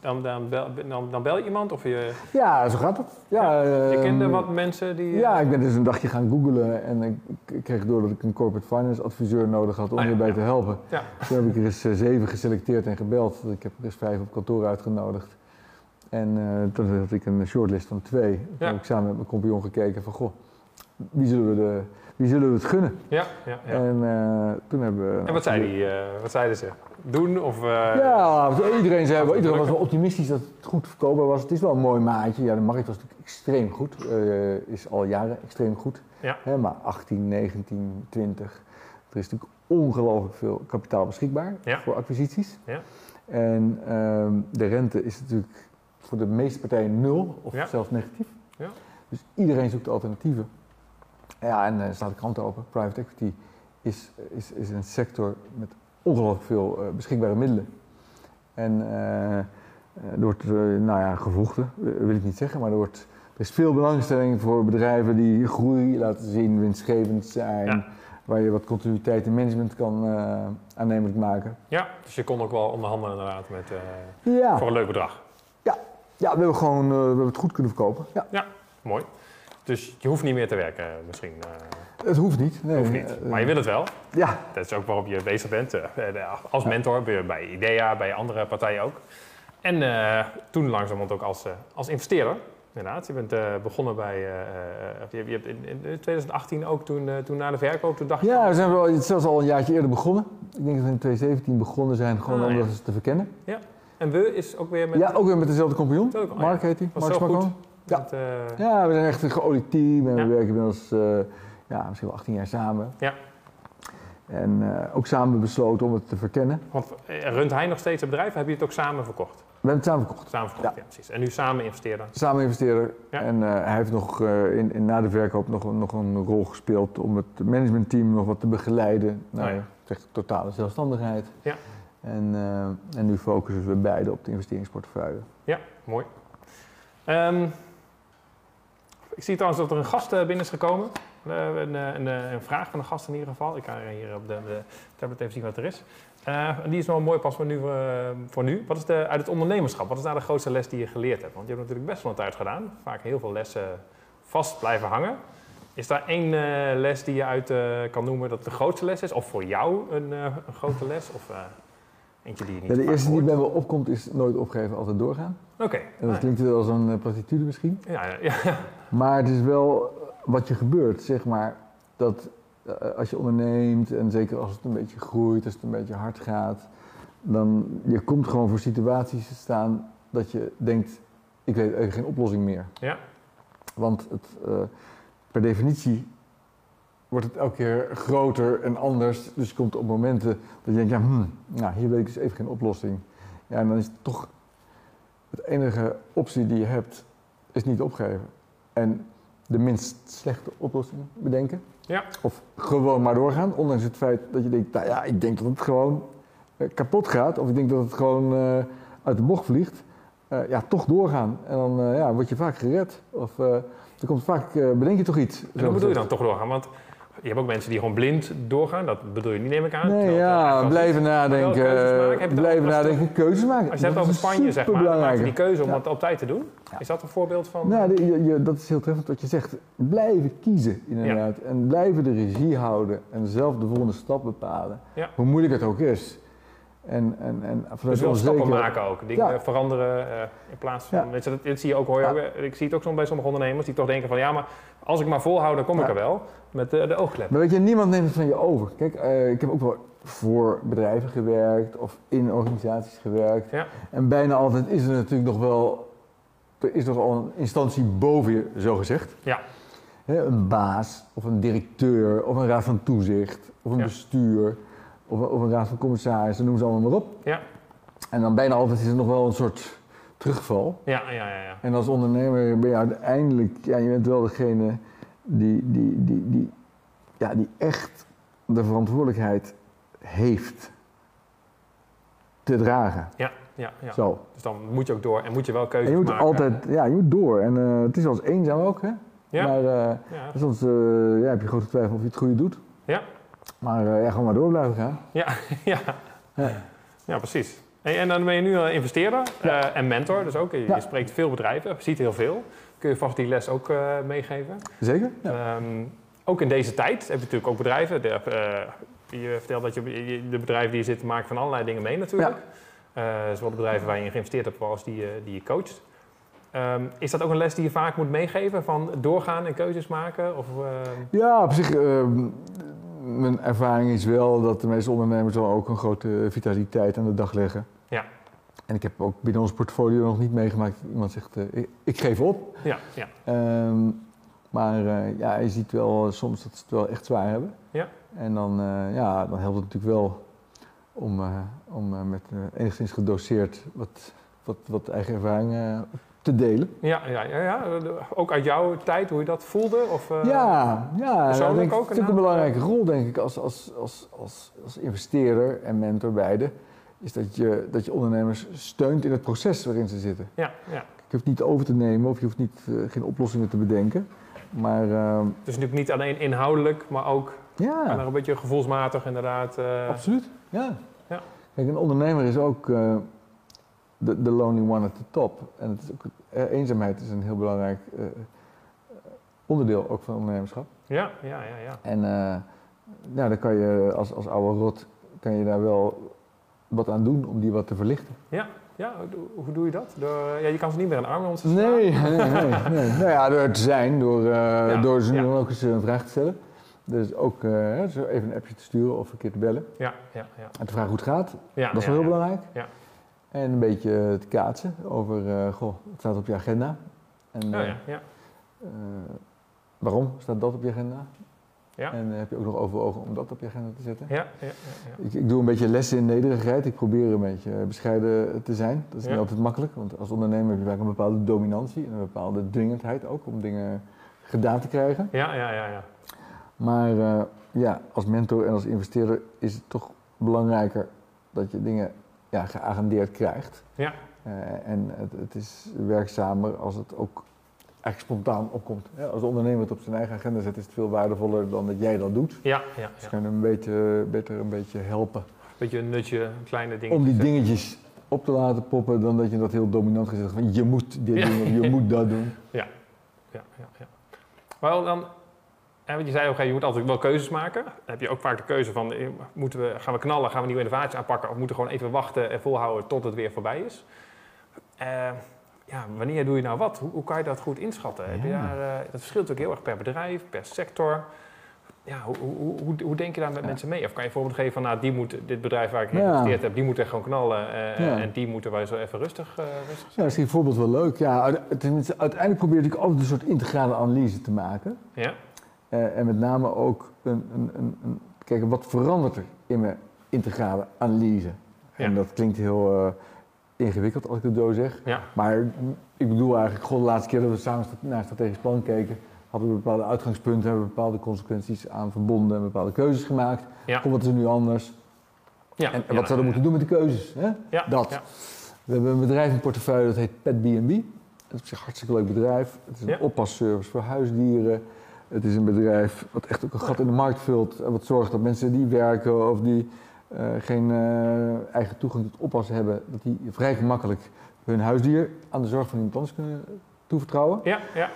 dan, dan, bel, dan, dan bel je iemand of je, ja, zo gaat het. Ja, je kende ehm, wat mensen die... eh, Ja, ik ben dus een dagje gaan googlen en ik, kreeg door dat ik een corporate finance adviseur nodig had om Ah, hierbij ja. te helpen. Ja. Toen heb ik er eens eh, zeven geselecteerd en gebeld. Ik heb er eens vijf op kantoor uitgenodigd. En eh, toen had ik een shortlist van twee. Toen heb ik samen met mijn compagnon gekeken van, goh, wie zullen we, de, wie zullen we het gunnen? Ja, ja, ja. En eh, toen hebben we... En wat, zei die, eh, wat zeiden ze? Doen of... eh, Ja, iedereen, zei, het iedereen was wel optimistisch dat het goed verkoopbaar was. Het is wel een mooi maatje. Ja, de markt was natuurlijk extreem goed. is al jaren extreem goed. Ja. Hè, maar 18, 19, 20. Er is natuurlijk ongelooflijk veel kapitaal beschikbaar Ja. voor acquisities. Ja. En ehm, de rente is natuurlijk voor de meeste partijen nul of Ja. zelfs negatief. Ja. Dus iedereen zoekt alternatieven. Ja, en er staat de krant open. Private equity is, is, is een sector met ongelooflijk veel eh, beschikbare middelen. En eh, eh, er wordt, eh, nou ja, gevochten, eh, wil ik niet zeggen, maar er, wordt, er is veel belangstelling voor bedrijven die groei laten zien, winstgevend zijn, Ja. waar je wat continuïteit in management kan eh aannemelijk maken. ja, dus je kon ook wel onderhandelen inderdaad met, eh, Ja, voor een leuk bedrag. ja we hebben gewoon eh, we hebben het goed kunnen verkopen. Ja, Mooi. Dus je hoeft niet meer te werken eh, misschien. eh, het hoeft niet. Nee, hoeft niet. eh, Maar je wil het wel. Ja, Dat is ook waarop je bezig bent. als mentor bij- IDEA, bij andere partijen ook. En eh, toen langzamerhand ook als, als investeerder. Inderdaad, je bent begonnen bij... je, je hebt in, in 2018 ook toen, toen na de verkoop, toen dacht je... ja, we zijn wel zelfs al een jaartje eerder begonnen. Ik denk dat we in 2017 begonnen zijn, gewoon Ah, om ja. dat te verkennen. Ja. En we is ook weer met... Ja, ook weer met dezelfde compagnon. Mark heet hij. Mark. Smakman. Ja. met, eh, Ja, we zijn echt een geolied team en Ja. we werken inmiddels eh, ja, misschien wel 18 jaar samen. Ja. En eh, ook samen besloten om het te verkennen. Want runt hij nog steeds het bedrijf? Heb je het ook samen verkocht? We hebben het samen verkocht. Samen verkocht, ja, precies. En nu samen investeren. Samen investeerder. Ja. En hij heeft nog in, in, na de verkoop nog, een- nog een rol gespeeld om het managementteam nog wat te begeleiden naar Oh ja. totale zelfstandigheid. Ja. En, en nu focussen we beide op de investeringsportefeuille. Mooi. Ehm, ik zie trouwens dat er een gast eh, binnen is gekomen. Eh, een, eh, een, een vraag van een gast in ieder geval. Ik kan hier op de, de tablet even zien wat er is. Die is wel mooi pas voor nu, voor nu. Wat is de, uit het ondernemerschap, wat is nou de grootste les die je geleerd hebt? Want je hebt natuurlijk best wel een tijd gedaan. Vaak heel veel lessen vast blijven hangen. Is daar één les die je uit kan noemen dat de grootste les is? Of voor jou een, een grote les? Of eentje die je niet Ja, de eerste die bij me opkomt is nooit opgeven, altijd doorgaan. Oké. En dat Ah, klinkt wel als een platitude misschien. ja, ja, ja. Maar het is wel wat je gebeurt, zeg maar. Dat eh, als je onderneemt en zeker als het een beetje groeit, als het een beetje hard gaat, dan je komt gewoon voor situaties te staan dat je denkt, ik weet eigenlijk geen oplossing meer. Ja. Want het, eh, per definitie wordt het elke keer groter en anders. Dus je komt op momenten dat je denkt, ja, hmm, nou, hier weet ik dus even geen oplossing. Ja, en dan is het toch het enige optie die je hebt, is niet opgeven. En de minst slechte oplossing bedenken. Ja. Of gewoon maar doorgaan, ondanks het feit dat je denkt, nou ja, ik denk dat het gewoon eh, kapot gaat. Of ik denk dat het gewoon eh, uit de bocht vliegt. Eh, ja, toch doorgaan. En dan ja, word je vaak gered. Of er komt vaak, bedenk je toch iets. En hoe bedoel je dan toch doorgaan? Want je hebt ook mensen die gewoon blind doorgaan. Dat bedoel je niet, neem ik aan. Nee, ja, blijven nadenken. maken. Eh, Blijven nadenken, keuzes maken. Als je het Dat hebt over Spanje, zeg maar, dan maak je die keuze om Ja. het op tijd te doen. Ja. Is dat een voorbeeld van? Nou, de- je, je- dat is heel treffend wat je zegt. Blijven kiezen, inderdaad. En blijven de regie houden en zelf de volgende stap bepalen. Hoe moeilijk het ook is. En, en, en vanuit dus stappen maken ook. Dingen veranderen eh, in plaats van... Ja. Weet je, dat, dit zie je ook, hoor je Ja. ook, Ik zie het ook soms bij sommige ondernemers die toch denken van... Ja, maar als ik maar volhoud, dan kom ik er wel. Met de, de oogklep. Maar weet je, niemand neemt het van je over. Kijk, eh, ik heb ook wel voor bedrijven gewerkt of in organisaties gewerkt. Ja. En bijna altijd is er natuurlijk nog wel, er is nog wel een instantie boven je, zo gezegd. Ja. Een baas of een directeur of een raad van toezicht of een Ja. bestuur of, een- of een raad van commissarissen, noem ze allemaal maar op. Ja. En dan bijna altijd is er nog wel een soort terugval. Ja, ja, ja. ja. En als ondernemer ben je uiteindelijk, ja, je bent wel degene die, die, die, die, ja, die echt de verantwoordelijkheid heeft te dragen. Ja, ja, ja. Zo. Dus dan moet je ook door en moet je wel keuzes je moet maken. altijd, ja, je moet door. En eh, het is wel eens eenzaam ook, hè? Ja, Maar eh, ja. soms eh, ja, heb je grote twijfel of je het goede doet. Ja. Maar ja, gewoon maar door blijven gaan. Ja, ja. Ja. ja precies. Hey, en dan ben je nu eh, investeerder Ja. eh, en mentor. Dus ook, je, Ja. je spreekt veel bedrijven, ziet heel veel. Kun je vast die les ook eh, meegeven. Zeker? Ja. Ehm, ook in deze tijd heb je natuurlijk ook bedrijven. De, je vertelt dat je, de bedrijven die je zit maken van allerlei dingen mee natuurlijk. Zowel de bedrijven waar je in geïnvesteerd hebt als die, je- die je coacht. Ehm, is dat ook een les die je vaak moet meegeven van doorgaan en keuzes maken? Of, ehm, Ja, op zich, mijn ervaring is wel dat de meeste ondernemers wel ook een grote vitaliteit aan de dag leggen. Ja. En ik heb ook binnen ons portfolio nog niet meegemaakt dat iemand zegt, eh, ik, ik geef op. ja, ja, Ehm, maar eh, ja, je ziet wel soms dat ze het wel echt zwaar hebben. Ja. En dan, eh, ja, dan helpt het natuurlijk wel om, om met enigszins gedoseerd wat, wat, wat eigen ervaring te delen. ja, ja, ja, ja. Ook uit jouw tijd, hoe je dat voelde? Of, eh, ja, ja het is natuurlijk een belangrijke rol, denk ik, als, als, als, als, als investeerder en mentor beide. Is dat je, dat je ondernemers steunt in het proces waarin ze zitten. Ja, ja. Je hoeft niet over te nemen of je hoeft niet, eh, geen oplossingen te bedenken. Maar ehm, Dus natuurlijk niet alleen inhoudelijk, maar ook ja, en een beetje gevoelsmatig inderdaad. absoluut. Ja. Ja. Kijk, een ondernemer is ook de de lonely one at the top. En het is ook, eenzaamheid is een heel belangrijk eh, onderdeel ook van ondernemerschap. ja, ja, ja, ja. En eh nou, dan kan je als, als oude rot kan je daar wel wat aan doen om die wat te verlichten. Ja, hoe, doe- hoe doe je dat? Door, ja, je kan ze niet meer een arm slaan. Nee, nee, nee, nee. Nou ja, door te zijn, door, eh, door ze nu ja. dan ook eens een vraag te stellen. Dus ook eh, zo even een appje te sturen of een keer te bellen. Ja, ja, ja. En te vragen hoe het gaat. ja dat is ja, wel heel ja. belangrijk. Ja. En een beetje te kaatsen over, eh, goh, wat staat op je agenda? En, Oh eh, ja, ja. eh, waarom staat dat op je agenda? Ja. En heb je ook nog overwogen om dat op je agenda te zetten? Ja, ja, ja, ja. Ik, ik doe een beetje lessen in nederigheid. Ik probeer een beetje bescheiden te zijn. Dat is Ja. niet altijd makkelijk, want als ondernemer heb je vaak een bepaalde dominantie en een bepaalde dwingendheid ook om dingen gedaan te krijgen. Ja, ja, ja, ja. Maar eh, ja, als mentor en als investeerder is het toch belangrijker dat je dingen ja, geagendeerd krijgt. Ja. Eh, en het, het is werkzamer als het ook eigenlijk spontaan opkomt. Ja, als de ondernemer het op zijn eigen agenda zet, is het veel waardevoller dan dat jij dat doet. Ja, ja, Dus ja. kan je hem een beetje, beter een beetje helpen Beetje een nutje, kleine dingen. om die dingetjes op te laten poppen, dan dat je dat heel dominant gezegd van je moet dit Ja. doen of je moet dat doen. Ja, ja, ja. Maar dan, want je zei ook, je moet altijd wel keuzes maken. Dan heb je ook vaak de keuze van, eh, moeten we, gaan we knallen, gaan we nieuwe innovaties aanpakken... of moeten we gewoon even wachten en volhouden tot het weer voorbij is? Eh, ja, wanneer doe je nou wat? Hoe, hoe kan je dat goed inschatten? Heb je daar, eh, dat verschilt natuurlijk heel erg per bedrijf, per sector. Ja, hoe, hoe, hoe, hoe denk je daar met Ja. mensen mee? Of kan je een voorbeeld geven van, nou, die moet, dit bedrijf waar ik in Ja. geïnvesteerd heb... die moet er gewoon knallen en die moeten wij zo even rustig, eh, rustig Ja, misschien een voorbeeld wel leuk. Ja, uiteindelijk probeer ik altijd een soort integrale analyse te maken. Ja, Eh, en met name ook een, een, een, een, kijken wat verandert er in mijn integrale analyse. En dat klinkt heel eh, ingewikkeld als ik het zo zeg. ja, Maar ik bedoel eigenlijk, goh, de laatste keer dat we samen naar een strategisch plan keken, hadden we bepaalde uitgangspunten, hebben we bepaalde consequenties aan verbonden en bepaalde keuzes gemaakt. ja. Wat is er nu anders? ja. en wat zouden we moeten doen met de keuzes? Hè? Dat. We hebben een bedrijf in portefeuille dat heet PetB&B. Dat is een hartstikke leuk bedrijf. Het is een oppasservice voor huisdieren. Het is een bedrijf wat echt ook een gat in de markt vult. En wat zorgt dat mensen die werken of die eh, geen eh, eigen toegang tot oppas hebben, dat die vrij gemakkelijk hun huisdier aan de zorg van iemand anders kunnen toevertrouwen. Ja, ja,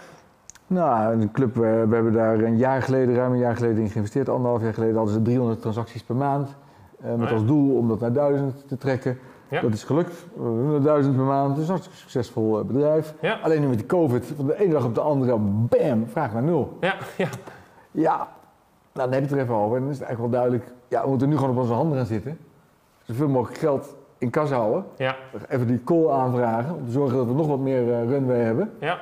Nou, een club, eh, we hebben daar een jaar geleden, ruim een jaar geleden in geïnvesteerd. Anderhalf jaar geleden hadden ze 300 transacties per maand. met Oh als doel om dat naar 1000 te trekken. Ja. Dat is gelukt. We hebben er 1000 per maand. Het is een hartstikke succesvol eh, bedrijf. ja, Alleen nu met die COVID, van de ene dag op de andere, bam, vraag naar nul. ja, ja, Ja, nou, dan heb je het er even over. En dan is het eigenlijk wel duidelijk, ja, we moeten nu gewoon op onze handen gaan zitten. Zoveel mogelijk geld in kas houden. ja, Even die call aanvragen om te zorgen dat we nog wat meer eh, runway hebben. ja,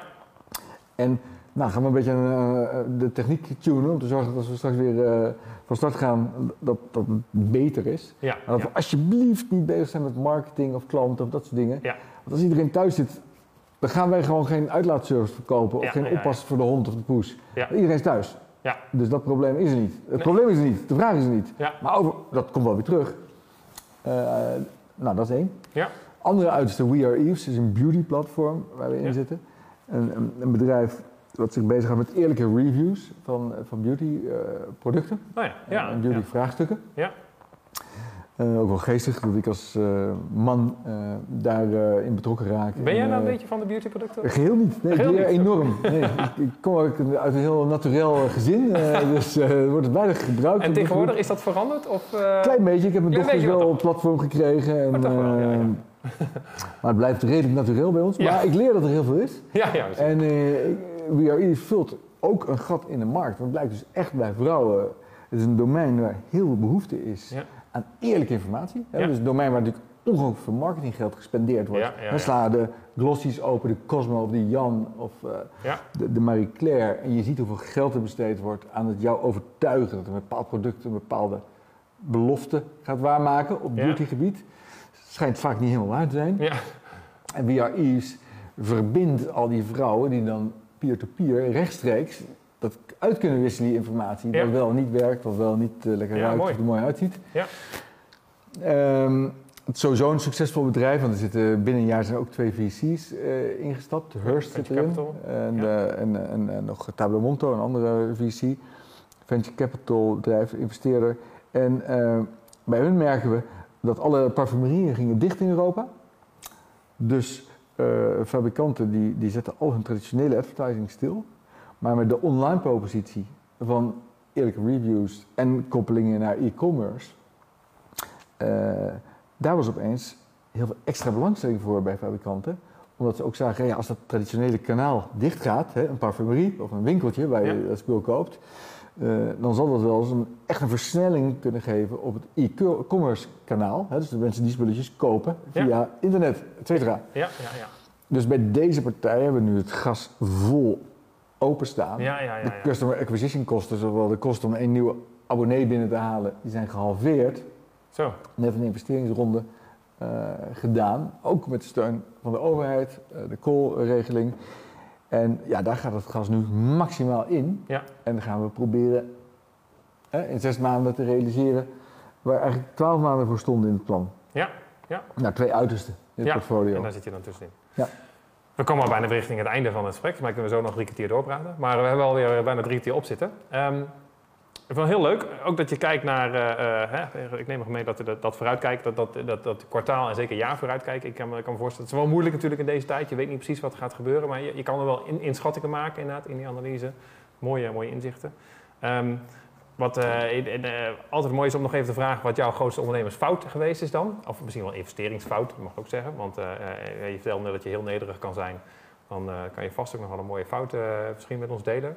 En nou gaan we een beetje eh, de techniek tunen om te zorgen dat als we straks weer van start gaan, dat, dat het beter is. ja, dat we alsjeblieft niet bezig zijn met marketing of klanten of dat soort dingen. Ja. Want als iedereen thuis zit, dan gaan wij gewoon geen uitlaatservice verkopen of geen ja, ja. oppas voor de hond of de poes. Ja. Iedereen is thuis. Ja. Dus dat probleem is er niet. Het Nee. probleem is er niet, de vraag is er niet. Ja. Maar over, dat komt wel weer terug. Eh, nou, dat is één. Ja. Andere uiterste, We Are Eves, is een beauty platform waar we in zitten. Een, een, een bedrijf wat zich bezighoudt met eerlijke reviews van, van beauty eh, producten Oh ja, ja, en beauty ja. vraagstukken. Ja. Eh, ook wel geestig dat ik als eh, man eh, daarin in betrokken raak. Ben jij En, nou een eh, beetje van de beautyproducten? Geheel niet. Nee, Geheel ik leer niet? enorm. Nee, ik, ik kom ook uit een heel naturel gezin, eh, dus eh, wordt het weinig gebruikt. En tegenwoordig is dat veranderd? Of, eh. Klein beetje. Ik heb mijn dochters wel op platform gekregen. En, Maar toch wel, ja, ja. eh, maar het blijft redelijk natuurlijk bij ons. Maar ik leer dat er heel veel is. Ja, ja. En Eve vult ook een gat in de markt. Want het blijkt dus echt bij vrouwen. Het is een domein waar heel veel behoefte is Ja. aan eerlijke informatie. Hè? Ja. Dus een domein waar natuurlijk ongelooflijk veel marketinggeld gespendeerd wordt. Ja, ja, Dan ja. sla de glossies open, de Cosmo of de Jan of eh, de, de Marie Claire. En je ziet hoeveel geld er besteed wordt aan het jou overtuigen dat een bepaald product een bepaalde belofte gaat waarmaken op beautygebied. Schijnt vaak niet helemaal waar te zijn. Ja. En Eves verbindt al die vrouwen die dan peer-to-peer rechtstreeks dat uit kunnen wisselen, die informatie. Ja. Wat wel niet werkt, wat wel niet eh, lekker Ja, ruikt mooi. of er mooi uitziet. Ja. Ehm, het is sowieso een succesvol bedrijf, want er zitten binnen een jaar zijn ook twee VC's eh, ingestapt. Hearst zit erin en, Ja. eh, en, en, en nog Tableau Monto, een andere VC. Venture Capital bedrijf, investeerder. En eh, bij hun merken we dat alle parfumerieën gingen dicht in Europa. Dus eh, fabrikanten die, die zetten al hun traditionele advertising stil. Maar met de online propositie van eerlijke reviews en koppelingen naar e-commerce, eh, daar was opeens heel veel extra belangstelling voor bij fabrikanten. Omdat ze ook zagen, ja, als dat traditionele kanaal dicht gaat, hè, een parfumerie of een winkeltje waar je dat spul koopt, eh, dan zal dat wel eens een, echt een versnelling kunnen geven op het e-commerce kanaal. Hè, dus de mensen die spulletjes kopen via internet, et cetera. Ja, ja, ja. Dus bij deze partij hebben we nu het gas vol openstaan. Ja, ja, ja, De customer acquisition kosten, zowel de kosten om een nieuwe abonnee binnen te halen, die zijn gehalveerd. Zo. Net een investeringsronde uh, gedaan, ook met steun van de overheid, uh, de koolregeling. En ja, daar gaat het gas nu maximaal in. Ja. En dan gaan we proberen in zes maanden te realiseren waar eigenlijk twaalf maanden voor stonden in het plan. Ja, ja. Nou, twee uitersten in het ja, portfolio. en daar zit je dan tussenin. Ja. We komen al bijna richting het einde van het gesprek, maar kunnen we zo nog drie kwartier doorpraten. Maar we hebben alweer bijna drie kwartier op zitten. Um, ik vind het heel leuk, ook dat je kijkt naar, uh, hè, ik neem nog mee dat dat, dat vooruitkijken, dat, dat, dat, dat kwartaal en zeker jaar vooruitkijken. Ik kan, me, kan me voorstellen, het is wel moeilijk natuurlijk in deze tijd. Je weet niet precies wat er gaat gebeuren, maar je, je kan er wel in, inschattingen maken inderdaad in die analyse. Mooie, mooie inzichten. Um, wat altijd mooi is om nog even te vragen wat jouw grootste ondernemersfout geweest is dan. Of misschien wel investeringsfout, mag ik ook zeggen. Want je vertelde dat je heel nederig kan zijn. Dan kan je vast ook nog wel een mooie fout misschien met ons delen.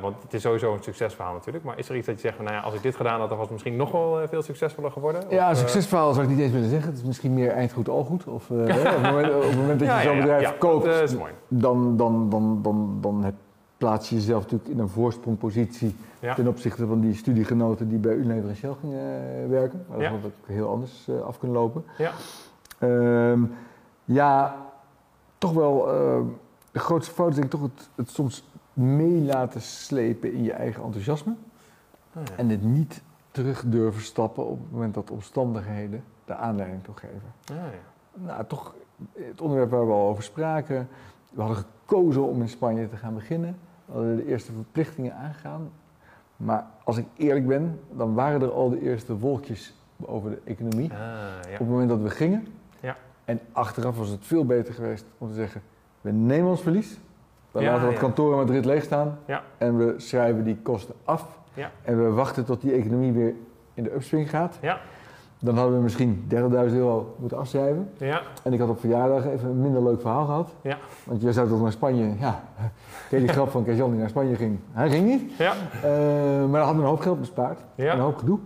Want het is sowieso een succesverhaal natuurlijk. Maar is er iets dat je zegt, van, nou ja, als ik dit gedaan had, dan was het misschien nog wel veel succesvoller geworden? Ja, een succesverhaal zou ik niet eens willen zeggen. Het is misschien meer eind goed, al goed. Of, op, het moment, op, het moment, dat je ja, zo'n bedrijf ja, koopt, dan, dan, dan, dan, dan heb, plaats je jezelf natuurlijk in een voorsprongpositie ten opzichte van die studiegenoten die bij Unilever en Shell gingen werken. Maar dat had ook heel anders af kunnen lopen. Ja, um, ja toch wel uh, de grootste fout is denk ik toch het, het soms mee laten slepen in je eigen enthousiasme. Oh, ja. En het niet terug durven stappen op het moment dat omstandigheden de aanleiding toe geven. Oh, ja. Nou, toch het onderwerp waar we al over spraken. We hadden gekozen om in Spanje te gaan beginnen. We hadden de eerste verplichtingen aangegaan. Maar als ik eerlijk ben, dan waren er al de eerste wolkjes over de economie. Ah, ja. Op het moment dat we gingen. Ja. En achteraf was het veel beter geweest om te zeggen: we nemen ons verlies. We Ja, laten het ja. kantoor in Madrid leeg staan. Ja. En we schrijven die kosten af. Ja. En we wachten tot die economie weer in de upswing gaat. Ja. Dan hadden we misschien 30.000 euro moeten afschrijven. Ja, En ik had op verjaardag even een minder leuk verhaal gehad. Ja. Want jij zou toch naar Spanje. Ja, ken die grap van Kees-Jan die naar Spanje ging? Hij ging niet. ja, Eh, maar dan hadden we een hoop geld bespaard. Ja. Een hoop gedoe.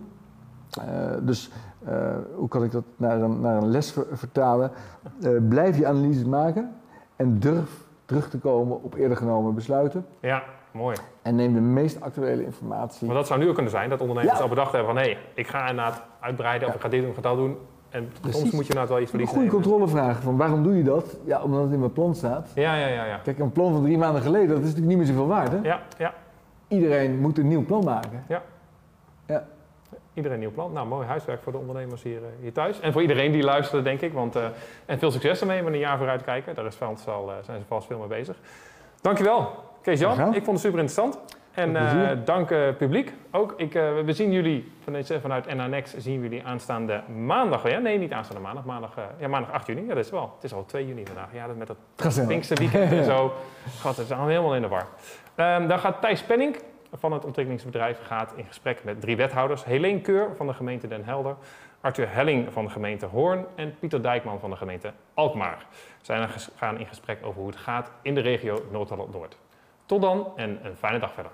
Eh, dus eh, hoe kan ik dat naar een, naar een les ver- vertalen? Blijf je analyses maken en durf terug te komen op eerder genomen besluiten. ja, mooi. En neem de meest actuele informatie. Maar dat zou nu ook kunnen zijn, dat ondernemers Ja. al bedacht hebben van... hé, ik ga inderdaad uitbreiden of Ja. ik ga dit doen, ik ga dat doen. En soms moet je inderdaad wel iets Een verliezen goede nemen. controlevraag van waarom doe je dat? Ja, omdat het in mijn plan staat. Ja, ja, ja, ja. Kijk, een plan van drie maanden geleden, dat is natuurlijk niet meer zoveel waard. Hè? Ja, ja. Iedereen moet een nieuw plan maken. Iedereen een nieuw plan. Nou, mooi huiswerk voor de ondernemers hier, eh, hier thuis. En voor iedereen die luistert, denk ik. Want, eh, en veel succes ermee met een jaar vooruit kijken. Daar is vast al, eh, zijn ze vast veel mee bezig. Dankjewel, Kees-Jan. Ik vond het super interessant. En dank eh, publiek ook. Ik, we zien jullie vanuit, vanuit NA Next zien jullie aanstaande maandag weer. Nee, niet aanstaande maandag. Maandag, ja, maandag 8 juni. Ja, dat is wel. Het is al 2 juni vandaag. Ja, dat met dat Het gaat snel. Pinksterweekend en zo. God, we zijn helemaal in de war. Ehm dan gaat Thijs Penning van het ontwikkelingsbedrijf gaat in gesprek met drie wethouders. Helene Keur van de gemeente Den Helder, Arthur Helling van de gemeente Hoorn en Pieter Dijkman van de gemeente Alkmaar. Zij gaan in gesprek over hoe het gaat in de regio Noord-Holland-Noord. Tot dan en een fijne dag verder.